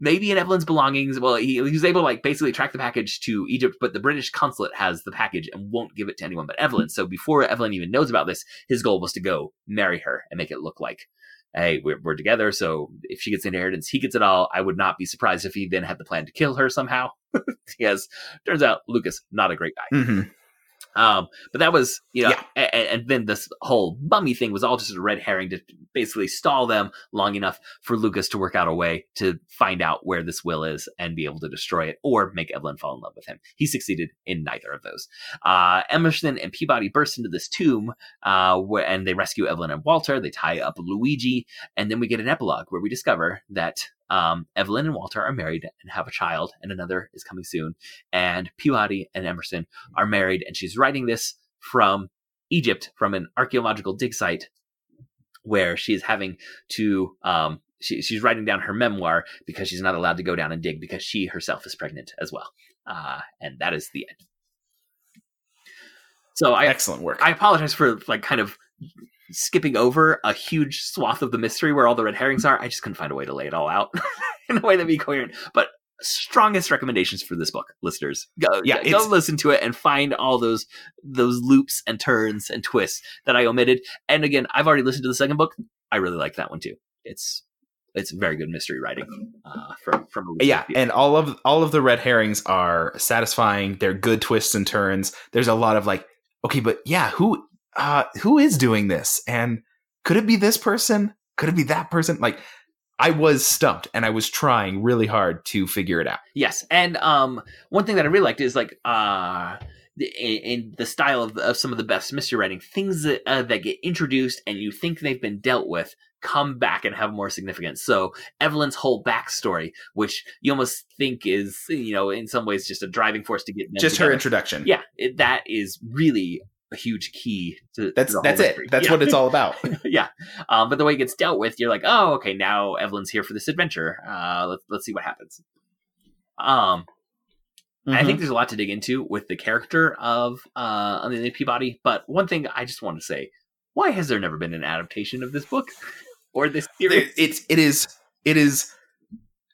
maybe in Evelyn's belongings. Well, he, he was able to like basically track the package to Egypt, but the British consulate has the package and won't give it to anyone but Evelyn. So before Evelyn even knows about this, his goal was to go marry her and make it look like hey, we're, we're together. So if she gets inheritance, he gets it all. I would not be surprised if he then had the plan to kill her somehow. because turns out Lucas not a great guy. hmm Um, but that was you know, Yeah. a- a- and, then this whole mummy thing was all just a red herring to basically stall them long enough for Lucas to work out a way to find out where this will is and be able to destroy it or make Evelyn fall in love with him. He succeeded in neither of those. Uh, Emerson and Peabody burst into this tomb, uh, where, and they rescue Evelyn and Walter. They tie up Luigi, and then we get an epilogue where we discover that um, Evelyn and Walter are married and have a child, and another is coming soon. And Peabody and Emerson are married, and she's writing this from Egypt, from an archaeological dig site, where she is having to. Um, she, she's writing down her memoir because she's not allowed to go down and dig because she herself is pregnant as well. Uh, and that is the end. So I Excellent work. I apologize for like kind of skipping over a huge swath of the mystery where all the red herrings are. I just couldn't find a way to lay it all out in a way that'd be coherent. But strongest recommendations for this book, listeners. Go, Yeah, go listen to it and find all those those loops and turns and twists that I omitted. And again, I've already listened to the second book. I really like that one too. It's it's very good mystery writing uh, from from yeah and all of all of the red herrings are satisfying they're good twists and turns there's a lot of like okay but yeah who uh who is doing this? And could it be this person? Could it be that person? Like i was stumped and i was trying really hard to figure it out. Yes, and um, one thing that I really liked is like uh, in, the style of, of some of the best mystery writing, things that uh, that get introduced and you think they've been dealt with come back and have more significance. So Evelyn's whole backstory, which you almost think is you know in some ways just a driving force to get just her introduction. Yeah, it, that is really a huge key to that's to the that's it that's Yeah. what it's all about yeah. Um, but the way it gets dealt with, you're like, oh, okay, now Evelyn's here for this adventure. Uh, let's let's see what happens. Um, I Mm-hmm. think there's a lot to dig into with the character of uh Amelia Peabody. But one thing I just want to say: why has there never been an adaptation of this book or this series? it's it is it is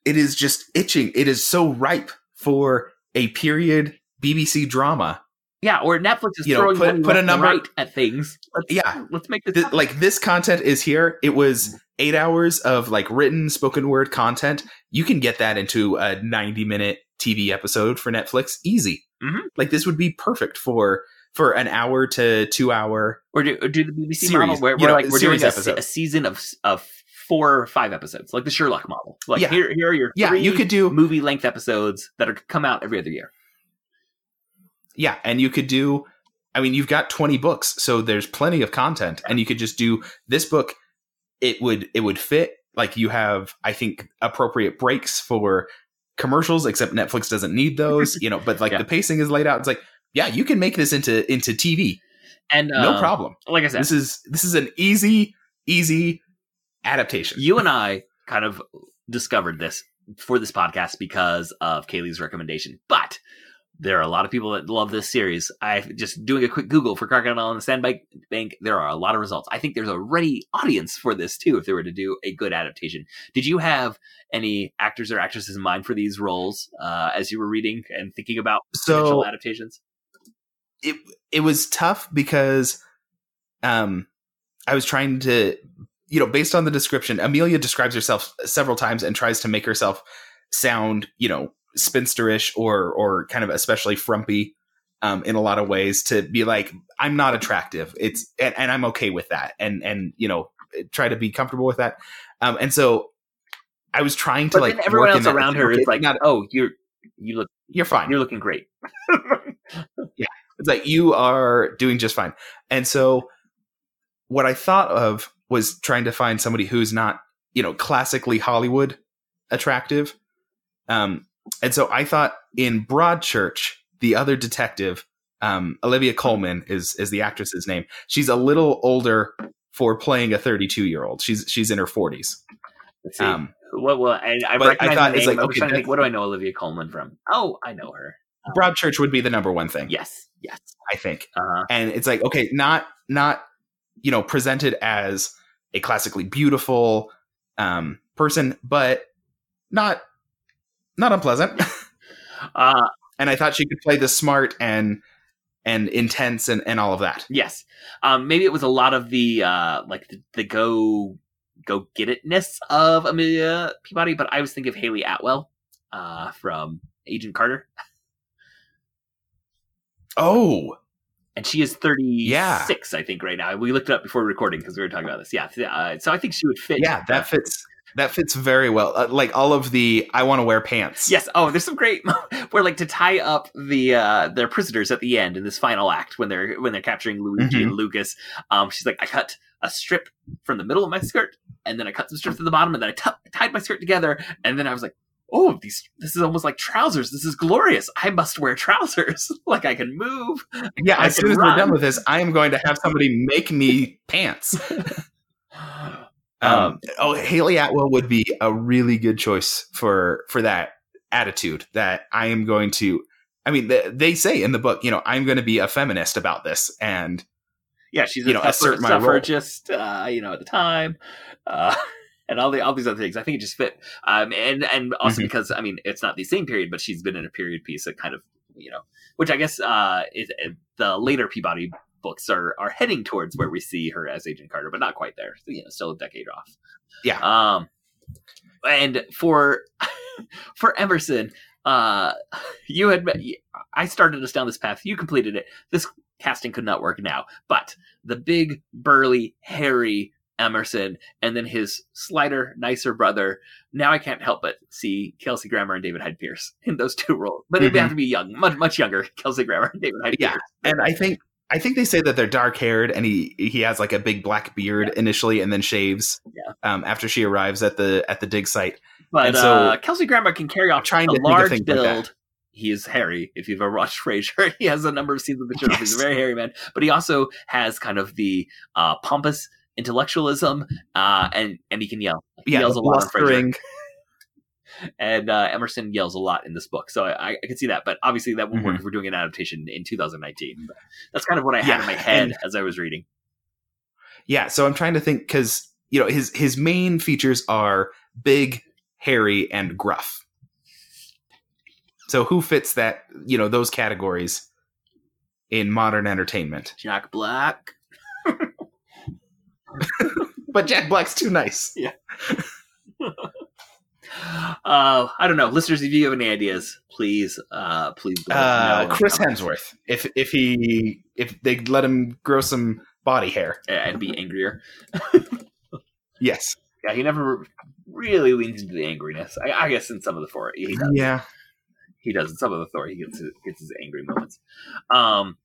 it is just itching it is so ripe for a period bbc drama yeah, or Netflix is You know, throwing put- money put a number- right at things. Let's, yeah let's make this Th- like this content is here it was eight hours of like written spoken word content you can get that into a 90 minute tv episode for netflix easy Mhm. like this would be perfect for for an hour to two hour or do, or do the BBC Series, model where we're know, like we're doing a, se- a season of of four or five episodes, like the Sherlock model. Like Yeah. here, here are your yeah three you could do movie length episodes that are come out every other year. Yeah and you could do i mean you've got 20 books so there's plenty of content and you could just do this book it would it would fit like you have i think appropriate breaks for commercials except netflix doesn't need those you know but like Yeah. the pacing is laid out it's like yeah you can make this into into tv And no um, problem Like I said, this is this is an easy easy adaptation you and I kind of discovered this for this podcast because of Kaylee's recommendation, but. There are a lot of people that love this series. I just doing a quick Google for Crocodile on the Sandbank Bank. There are a lot of results. I think there's a ready audience for this too. If they were to do a good adaptation, did you have any actors or actresses in mind for these roles uh, as you were reading and thinking about potential so adaptations? it it was tough because um I was trying to you know, based on the description, Amelia describes herself several times and tries to make herself sound, you know, spinsterish or or kind of especially frumpy um, in a lot of ways to be like, I'm not attractive. It's and, and I'm okay with that, and and you know, try to be comfortable with that. Um, and so I was trying to But like everyone work else around her is like, not- "Oh, you're you look you're fine. you're looking great." Yeah, it's like you are doing just fine. And so what I thought of was trying to find somebody who's not, you know, classically Hollywood attractive. Um, and so I thought in Broadchurch, the other detective, um, Olivia Colman is is the actress's name. She's a little older for playing a 32 year old. She's she's in her 40s. Let's. Um, what? Well, I, I but I thought the name. like, I was okay, trying to think, what do I know Olivia Colman from? Oh, I know her. Broadchurch would be the number one thing, Yes, yes. I think. Uh, and it's like okay not not you know presented as a classically beautiful um person but not not unpleasant uh, and i thought she could play the smart and and intense and and all of that yes. Um, maybe it was a lot of the uh, like the, the go go get itness of Amelia Peabody, but I was thinking of Hayley Atwell uh, from Agent Carter, oh and she is 36, Yeah. I think, right now. We looked it up before recording because we were talking about this. Yeah, uh, so I think she would fit. yeah that fits that fits very well uh, like all of the i want to wear pants Yes. Oh, there's some great where like to tie up the uh their prisoners at the end in this final act when they're when they're capturing Luigi Mhm. and Lucas. Um, she's like, I cut a strip from the middle of my skirt, and then I cut some strips to the bottom, and then I t- tied my skirt together, and then I was like. Oh, these! This is almost like trousers. This is glorious. I must wear trousers. like I can move. yeah I as soon as run. we're done with this i am going to have somebody make me pants Um, oh, Hayley Atwell would be a really good choice for for that attitude. That I am going to. I mean, they, they say in the book, you know, I'm going to be a feminist about this, and yeah, she's you know, assert my role. suffragist. Uh, you know, at the time, uh, and all the all these other things. I think it just fit. Um, and and also Mhm. because I mean, it's not the same period, but she's been in a period piece that kind of you know, which I guess uh, is the later Peabody books are are heading towards where we see her as Agent Carter, but not quite there. So, you know, still a decade off. Yeah. Um, and for for Emerson, uh, you had I started us down this path. You completed it. This casting could not work now, but the big, burly, hairy Emerson, and then his slighter, nicer brother. Now I can't help but see Kelsey Grammer and David Hyde Pierce in those two roles, but they'd Mhm. have to be young, much much younger. Kelsey Grammer and David Hyde Yeah. Pierce. and I think I think they say that they're dark haired, and he he has like a big black beard initially, and then shaves. Yeah. Um, after she arrives at the at the dig site. But And so- uh, Kelsey Grammer can carry off trying a to large things like build. he is hairy. If you've ever watched Frasier, he has a number of scenes of the show. He's a very hairy man, but he also has kind of the uh, pompous intellectualism, uh, and and he can yell. He Yeah, yells a lot blustering. And uh, Emerson yells a lot in this book, so I, I can see that. But obviously, that won't work Mhm. if we're doing an adaptation in 2019. But that's kind of what I had Yeah, in my head and- as I was reading. Yeah, so I'm trying to think because you know his his main features are big, hairy, and gruff. So who fits that? You know those categories in modern entertainment. Jack Black. But Jack Black's too nice. Uh, I don't know, listeners. If you have any ideas, please, uh, please. Uh, know in the Chris. Hemsworth. If if he if they let him grow some body hair. and be angrier. Yes. Yeah, he never really leans into the angriness. I, I guess in some of the Thor, he does. Yeah. He does. In some of the Thor, he gets his, gets his angry moments. Um.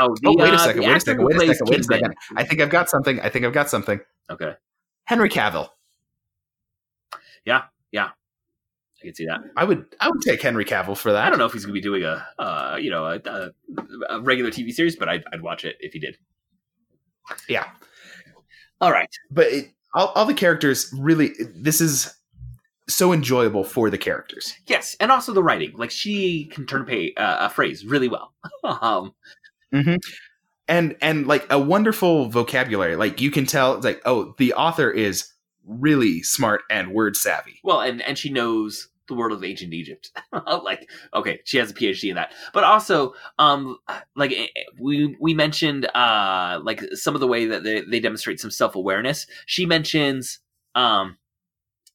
Oh, the, Oh wait uh, a second. the Wait a second. Wait a second. Wait a second. I think I've got something. I think I've got something. Okay, Henry Cavill. I can see that. I would I would take Henry Cavill for that. I don't know if he's going to be doing a, uh, you know, a, a, a regular TV series, but I'd, I'd watch it if he did. Yeah. All right. but it, all, all the characters really this is so enjoyable for the characters Yes, and also the writing. Like she can turn a, pay, uh, a phrase really well. um, and and like a wonderful vocabulary like you can tell like oh the author is really smart and word savvy well, and and she knows the world of ancient Egypt. like, okay, she has a PhD in that, but also, um, like eh, eh, we we mentioned, uh, like some of the way that they, they demonstrate some self awareness. She mentions, um,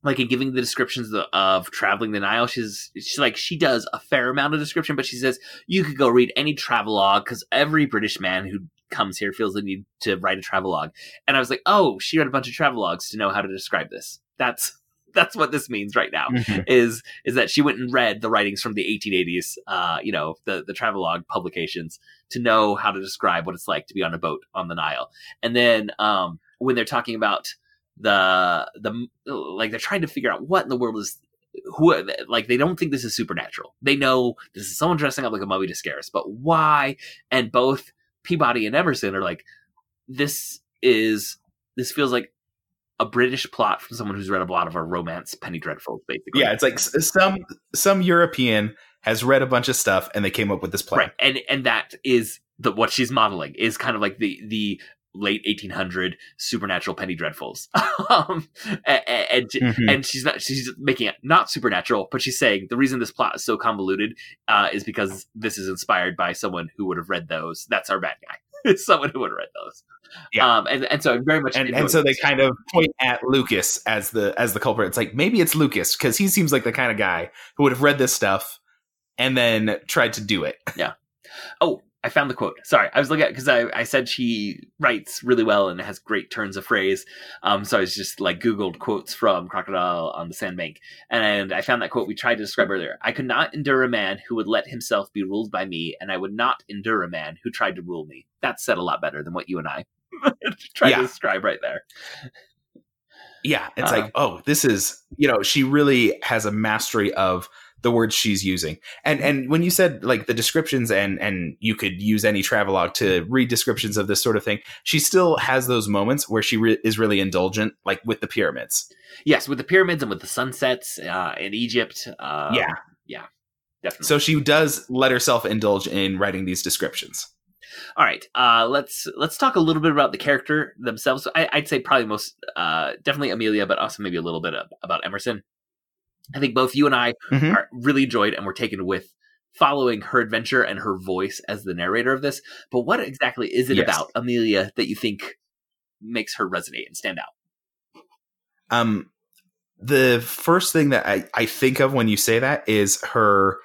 like in giving the descriptions of, of traveling the Nile, she's she's like she does a fair amount of description, but she says you could go read any travelogue because every British man who comes here feels the need to write a travelogue. And I was like, oh, she read a bunch of travelogues to know how to describe this. That's that's what this means right now Mhm. is is that she went and read the writings from the 1880s uh you know the the travelogue publications to know how to describe what it's like to be on a boat on the nile and then um when they're talking about the the like they're trying to figure out what in the world is who like they don't think this is supernatural they know this is someone dressing up like a mummy to scare us but why and both peabody and emerson are like this is this feels like a British plot from someone who's read a lot of our romance penny dreadfuls, basically. Yeah, it's like some some European has read a bunch of stuff and they came up with this plan. right, and and that is the what she's modeling is kind of like the the late 1800 supernatural penny dreadfuls. um, and and, Mhm. and she's not she's making it not supernatural, but she's saying the reason this plot is so convoluted uh, is because this is inspired by someone who would have read those. That's our bad guy. It's someone who would have read those. Yeah. Um, and and so I'm very much and and so they kind of point at Lucas as the as the culprit. It's like maybe it's Lucas because he seems like the kind of guy who would have read this stuff and then tried to do it. Yeah Oh, I found the quote. Sorry, I was looking at because I, I said she writes really well and has great turns of phrase. Um, so I was just like Googled quotes from Crocodile on the Sandbank, and I found that quote we tried to describe earlier. I could not endure a man who would let himself be ruled by me, and I would not endure a man who tried to rule me. That's said a lot better than what you and I tried Yeah. to describe right there. Yeah, it's Uh. like oh, this is you know she really has a mastery of the words she's using. And and when you said like the descriptions and and you could use any travelogue to read descriptions of this sort of thing, she still has those moments where she re- is really indulgent, like with the pyramids. Yes, with the pyramids and with the sunsets uh, in Egypt. Uh, yeah, yeah, definitely. so she does let herself indulge in writing these descriptions. All right, uh, let's let's talk a little bit about the character themselves. I, I'd say probably most, uh, definitely Amelia, but also maybe a little bit about Emerson. I think both you and I Mhm. are really enjoyed and were taken with following her adventure and her voice as the narrator of this. But what exactly is it Yes. about Amelia that you think makes her resonate and stand out? Um, the first thing that I, I think of when you say that is her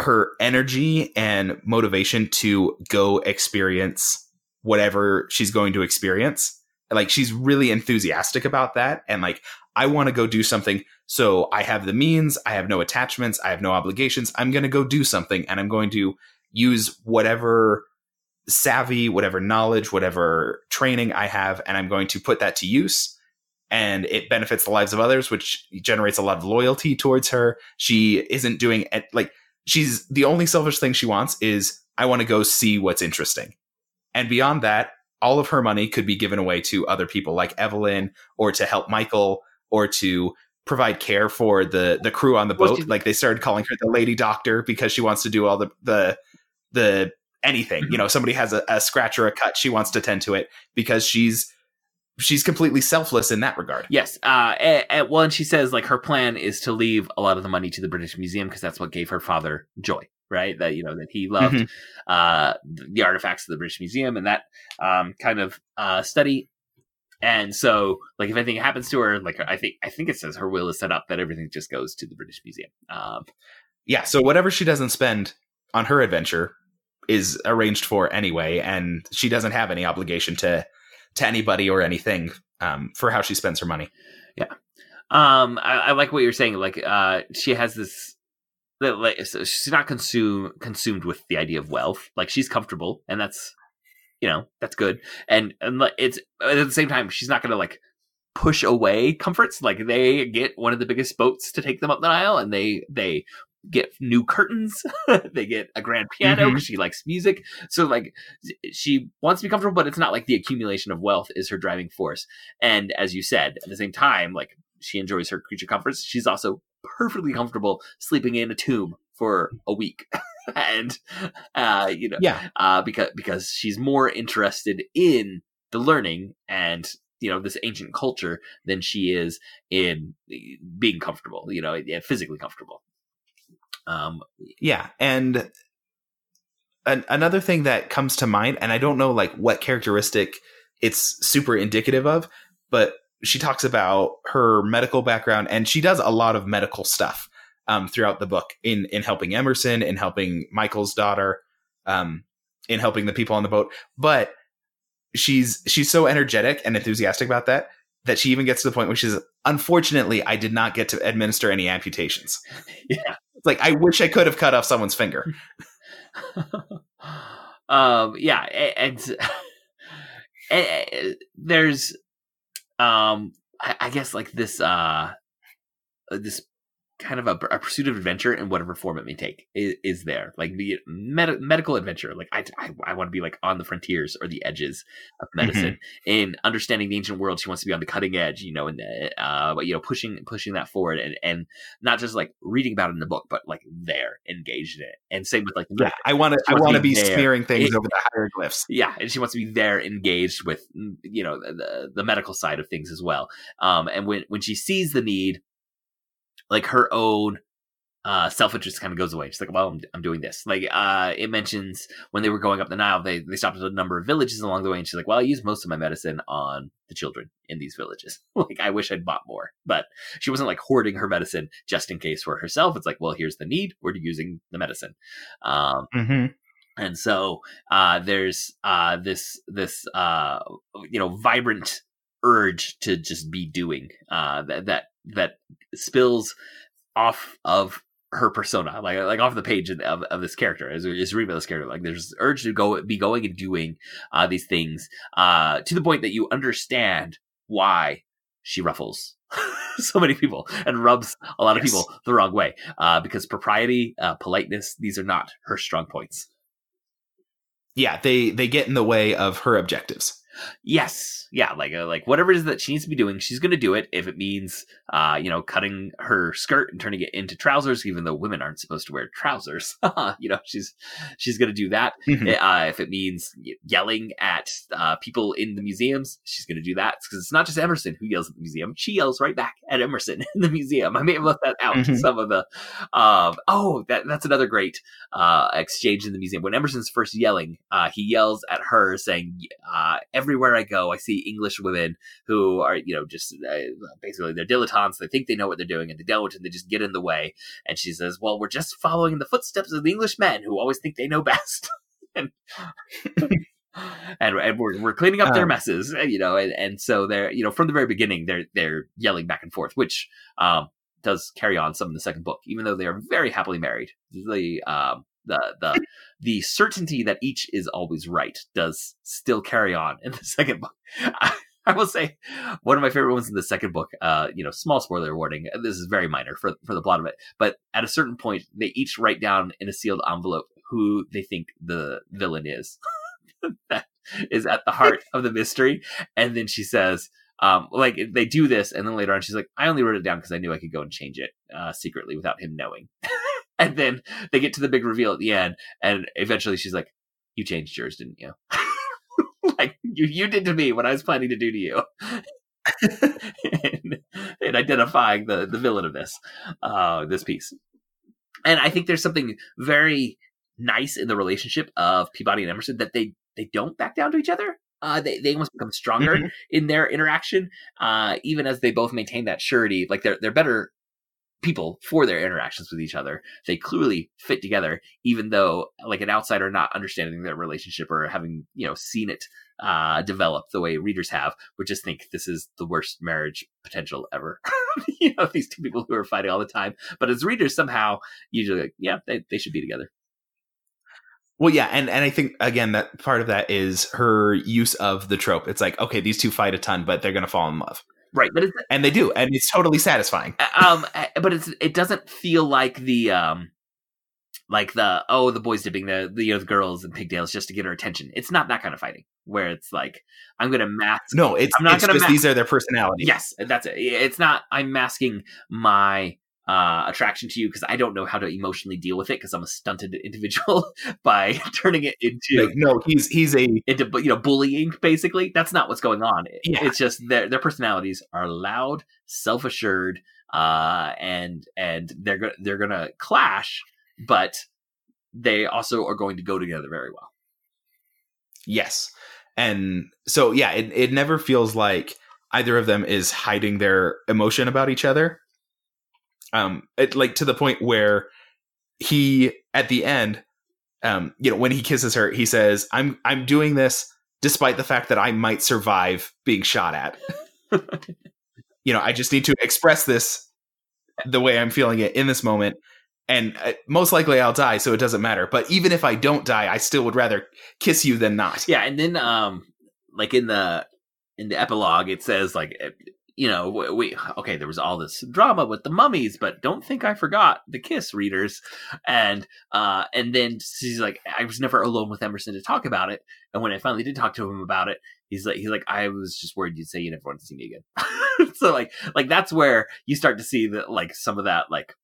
her energy and motivation to go experience whatever she's going to experience. Like she's really enthusiastic about that and like I want to go do something so I have the means, I have no attachments, I have no obligations. I'm going to go do something and I'm going to use whatever savvy, whatever knowledge, whatever training I have and I'm going to put that to use and it benefits the lives of others, which generates a lot of loyalty towards her. She isn't doing it like she's the only selfish thing she wants is I want to go see what's interesting. And beyond that, all of her money could be given away to other people like Evelyn or to help Michael or to provide care for the the crew on the boat. she- like they started calling her the lady doctor because she wants to do all the the the anything. You know, somebody has a, a scratch or a cut, she wants to tend to it because she's she's completely selfless in that regard. Yes. Uh, at, at one, she says like her plan is to leave a lot of the money to the British Museum because that's what gave her father joy, right? That you know that he loved Mhm. uh, the artifacts of the British Museum and that um, kind of uh, study. And so, like, if anything happens to her, like I think I think it says her will is set up that everything just goes to the British Museum. Um, Yeah, so whatever she doesn't spend on her adventure is arranged for anyway, and she doesn't have any obligation to to anybody or anything um, for how she spends her money. Yeah. Um, I, I like what you're saying. Like, uh, she has this. That, Like, she's not consume consumed with the idea of wealth. Like, she's comfortable, and that's, you know, that's good. And and like, it's at the same time, she's not gonna like push away comforts. Like, they get one of the biggest boats to take them up the Nile, and they they get new curtains. they get a grand piano. Mhm. 'cause She likes music, so like she wants to be comfortable, but it's not like the accumulation of wealth is her driving force. And as you said, at the same time, like she enjoys her creature comforts. She's also perfectly comfortable sleeping in a tomb for a week, and uh, you know, Yeah, uh, because because she's more interested in the learning and you know this ancient culture than she is in being comfortable you know yeah, physically comfortable. Um Yeah, and an, another thing that comes to mind, and I don't know like what characteristic it's super indicative of, but she talks about her medical background, and she does a lot of medical stuff um, throughout the book in in helping Emerson, in helping Michael's daughter, um, in helping the people on the boat. But she's she's so energetic and enthusiastic about that that she even gets to the point where she's unfortunately I did not get to administer any amputations. yeah It's like I wish I could have cut off someone's finger. um yeah and, and there's um I, I guess like this uh this kind of a, a pursuit of adventure in whatever form it may take is, is there. Like the med- medical adventure. Like i i, I want to be like on the frontiers or the edges of medicine in understanding the ancient world. She wants to be on the cutting edge you know and uh you know pushing pushing that forward and and not just like reading about it in the book but like there engaged in it. And same with like Yeah, I want to. I want to be be smearing things It- over the hieroglyphs. yeah and she wants to be there engaged with you know the, the, the medical side of things as well. Um and when when she sees the need like her own uh self-interest kind of goes away. She's like well I'm, I'm doing this. Like uh it mentions when they were going up the nile they they stopped at a number of villages along the way and she's like well i use most of my medicine on the children in these villages. Like i wish i'd bought more but she wasn't like hoarding her medicine just in case for herself. It's like well here's the need. We're using the medicine. Um Mm-hmm. and so uh, there's uh, this this uh, you know vibrant urge to just be doing uh, that that that spills off of her persona like like off the page of, of, this character as is reading about this character like there's this urge to go be going and doing uh, these things uh, to the point that you understand why she ruffles so many people and rubs a lot of people the wrong way uh, because propriety uh, politeness these are not her strong points Yeah, they they get in the way of her objectives. Yes, yeah, like uh, like whatever it is that she needs to be doing, she's going to do it. If it means, uh, you know, cutting her skirt and turning it into trousers, even though women aren't supposed to wear trousers, you know, she's she's going to do that. Mhm. Uh, if it means yelling at uh, people in the museums, she's going to do that because it's not just Emerson who yells at the museum; she yells right back at Emerson in the museum. I may have left that out. Mhm. Some of the, um, oh, that that's another great uh, exchange in the museum. When Emerson's first yelling, uh, he yells at her, saying, uh, "Everywhere I go, I see English women who are, you know, just uh, basically they're dilettantes. They think they know what they're doing, and they don't, and they just get in the way." And she says, "Well, we're just following in the footsteps of the English men who always think they know best." and and, and we're, we're cleaning up their Um, messes, you know, and, and so they're, you know, from the very beginning, they're they're yelling back and forth, which um, does carry on some in the second book, even though they are very happily married. The um, the the the certainty that each is always right does still carry on in the second book. I, will say one of my favorite ones in the second book. Uh, you know, small spoiler warning. This is very minor for for the plot of it, but at a certain point, they each write down in a sealed envelope who they think the villain is. that is at the heart of the mystery, and then she says. Um, like they do this, and then later on, she's like, "I only wrote it down because I knew I could go and change it uh, secretly without him knowing." and then they get to the big reveal at the end, and eventually she's like, "You changed yours, didn't you?" like you, you did to me what I was planning to do to you. in, in identifying the the villain of this uh, this piece, and I think there's something very nice in the relationship of Peabody and Emerson that they they don't back down to each other. Uh, they they almost become stronger Mhm. in their interaction, uh, even as they both maintain that surety. Like they're they're better people for their interactions with each other. They clearly fit together, even though like an outsider not understanding their relationship or having you know seen it uh, develop the way readers have, would just think this is the worst marriage potential ever. you know, these two people who are fighting all the time. But as readers, somehow usually like, yeah, they, they should be together. Well, yeah, and and I think again that part of that is her use of the trope. It's like, okay, these two fight a ton, but they're gonna fall in love, Right, but it's and they do, and it's totally satisfying. um but it's it doesn't feel like the um like the oh the boys dipping the the, you know, the girls in pigtails just to get her attention it's not that kind of fighting where it's like i'm gonna mask No, it's I'm not it's gonna just these are their personalities. yes that's it it's not i'm masking my uh, attraction to you because I don't know how to emotionally deal with it because I'm a stunted individual by turning it into Like, no, he's he's a into you know bullying basically that's not what's going on Yeah. it's just their their personalities are loud self-assured uh and and they're go- they're gonna clash but they also are going to go together very well Yes. And so yeah, it, it never feels like either of them is hiding their emotion about each other. Um it like to the point where he at the end um you know when he kisses her he says I'm I'm doing this despite the fact that I might survive being shot at. you know, I just need to express this the way I'm feeling it in this moment and uh, most likely I'll die so it doesn't matter. But even if I don't die, I still would rather kiss you than not. yeah and then um like in the in the epilogue it says like you know we, okay there was all this drama with the mummies but don't think i forgot the kiss readers. And uh and then she's like i was never alone with emerson to talk about it. And when i finally did talk to him about it he's like he's like i was just worried you'd say you never want to see me again. So like like that's where you start to see that like some of that like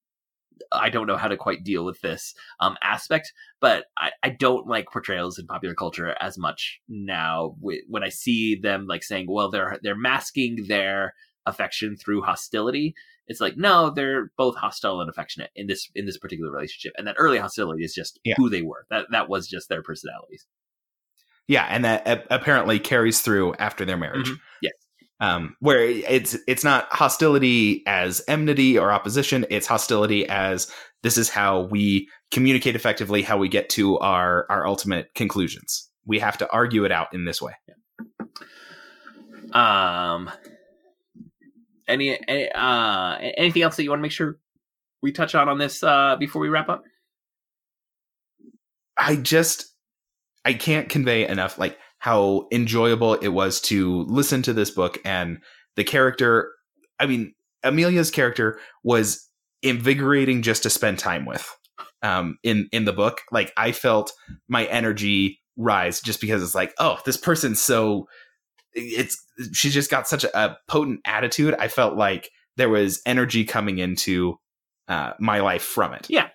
I don't know how to quite deal with this um, aspect, but I, I don't like portrayals in popular culture as much now. When I see them like saying, "Well, they're they're masking their affection through hostility," it's like no, they're both hostile and affectionate in this in this particular relationship, and that early hostility is just Yeah. who they were. That that was just their personalities. Yeah, and that apparently carries through after their marriage. Mhm. Yes. Um, where it's it's not hostility as enmity or opposition; it's hostility as this is how we communicate effectively, how we get to our our ultimate conclusions. We have to argue it out in this way. Um, any, any uh anything else that you want to make sure we touch on on this uh before we wrap up? I just I can't convey enough like how enjoyable it was to listen to this book. And the character I mean Amelia's character was invigorating just to spend time with um in in the book. Like I felt my energy rise just because it's like oh this person's so it's she's just got such a, a potent attitude. I felt like there was energy coming into uh my life from it. Yeah.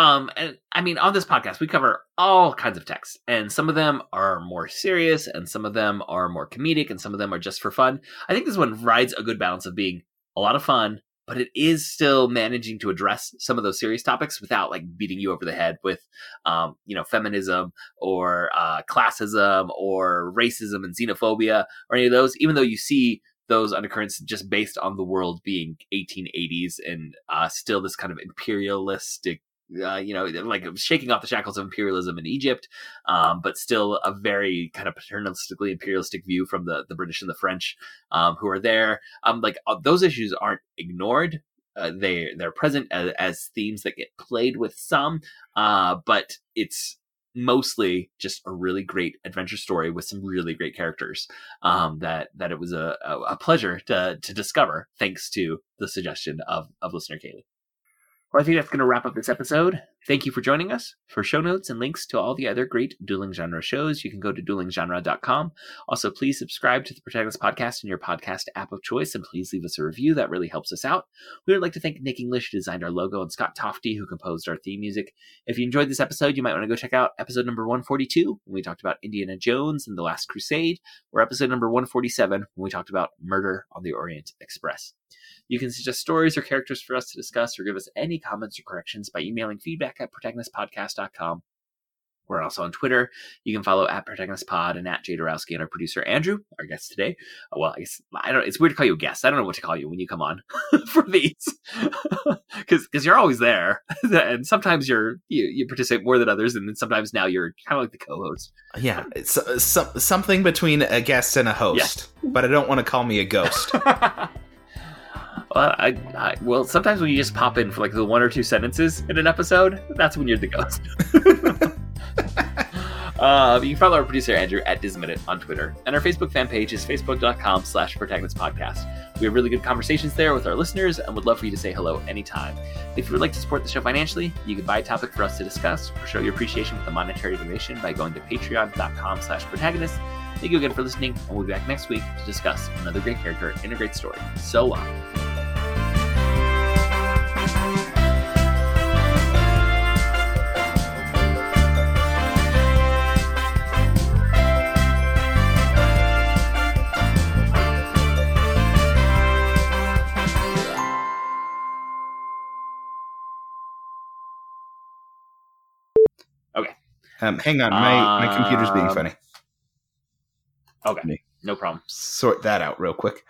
Um, and I mean, on this podcast, we cover all kinds of texts, and some of them are more serious, and some of them are more comedic, and some of them are just for fun. I think this one rides a good balance of being a lot of fun, but it is still managing to address some of those serious topics without like beating you over the head with, um, you know, feminism or uh, classism or racism and xenophobia or any of those. Even though you see those undercurrents just based on the world being 1880s and uh, still this kind of imperialistic uh, you know, like shaking off the shackles of imperialism in Egypt, um, but still a very kind of paternalistically imperialistic view from the, the British and the French um, who are there. Um, like uh, those issues aren't ignored. Uh, they they're present as, as themes that get played with some, uh, but it's mostly just a really great adventure story with some really great characters um, that that it was a, a, pleasure to to discover thanks to the suggestion of of listener Kaylee. Well, I think that's going to wrap up this episode. Thank you for joining us. For show notes and links to all the other great dueling genre shows, you can go to duelinggenre.com. Also, please subscribe to the Protagonist Podcast in your podcast app of choice, and please leave us a review. That really helps us out. We would like to thank Nick English, who designed our logo, and Scott Tofty, who composed our theme music. If you enjoyed this episode, you might want to go check out episode number 142, when we talked about Indiana Jones and the Last Crusade, or episode number 147, when we talked about Murder on the Orient Express. You can suggest stories or characters for us to discuss or give us any comments or corrections by emailing feedback at protagonistpodcast.com. We're also on Twitter. You can follow at protagonistpod and at Jay Dorowski and our producer Andrew, our guest today. Uh, Well, I guess I don't. It's weird to call you a guest. I don't know what to call you when you come on for these, because because you're always there, and sometimes you're you, you participate more than others, and then sometimes now you're kind of like the co-host. Yeah, it's uh, some, something between a guest and a host, but I don't want to call me a ghost. Well, I, I well sometimes when you just pop in for like the one or two sentences in an episode, that's when you're the ghost. uh, you can follow our producer Andrew at Disminute on Twitter, and our Facebook fan page is facebook.com slash protagonist podcast. We have really good conversations there with our listeners and would love for you to say hello anytime. If you would like to support the show financially, you can buy a topic for us to discuss or show your appreciation with a monetary donation by going to patreon.com slash protagonist. Thank you again for listening, and we'll be back next week to discuss another great character in a great story. So long. Um, hang on, my my computer's being Um, funny. Okay, no problem. Sort that out real quick.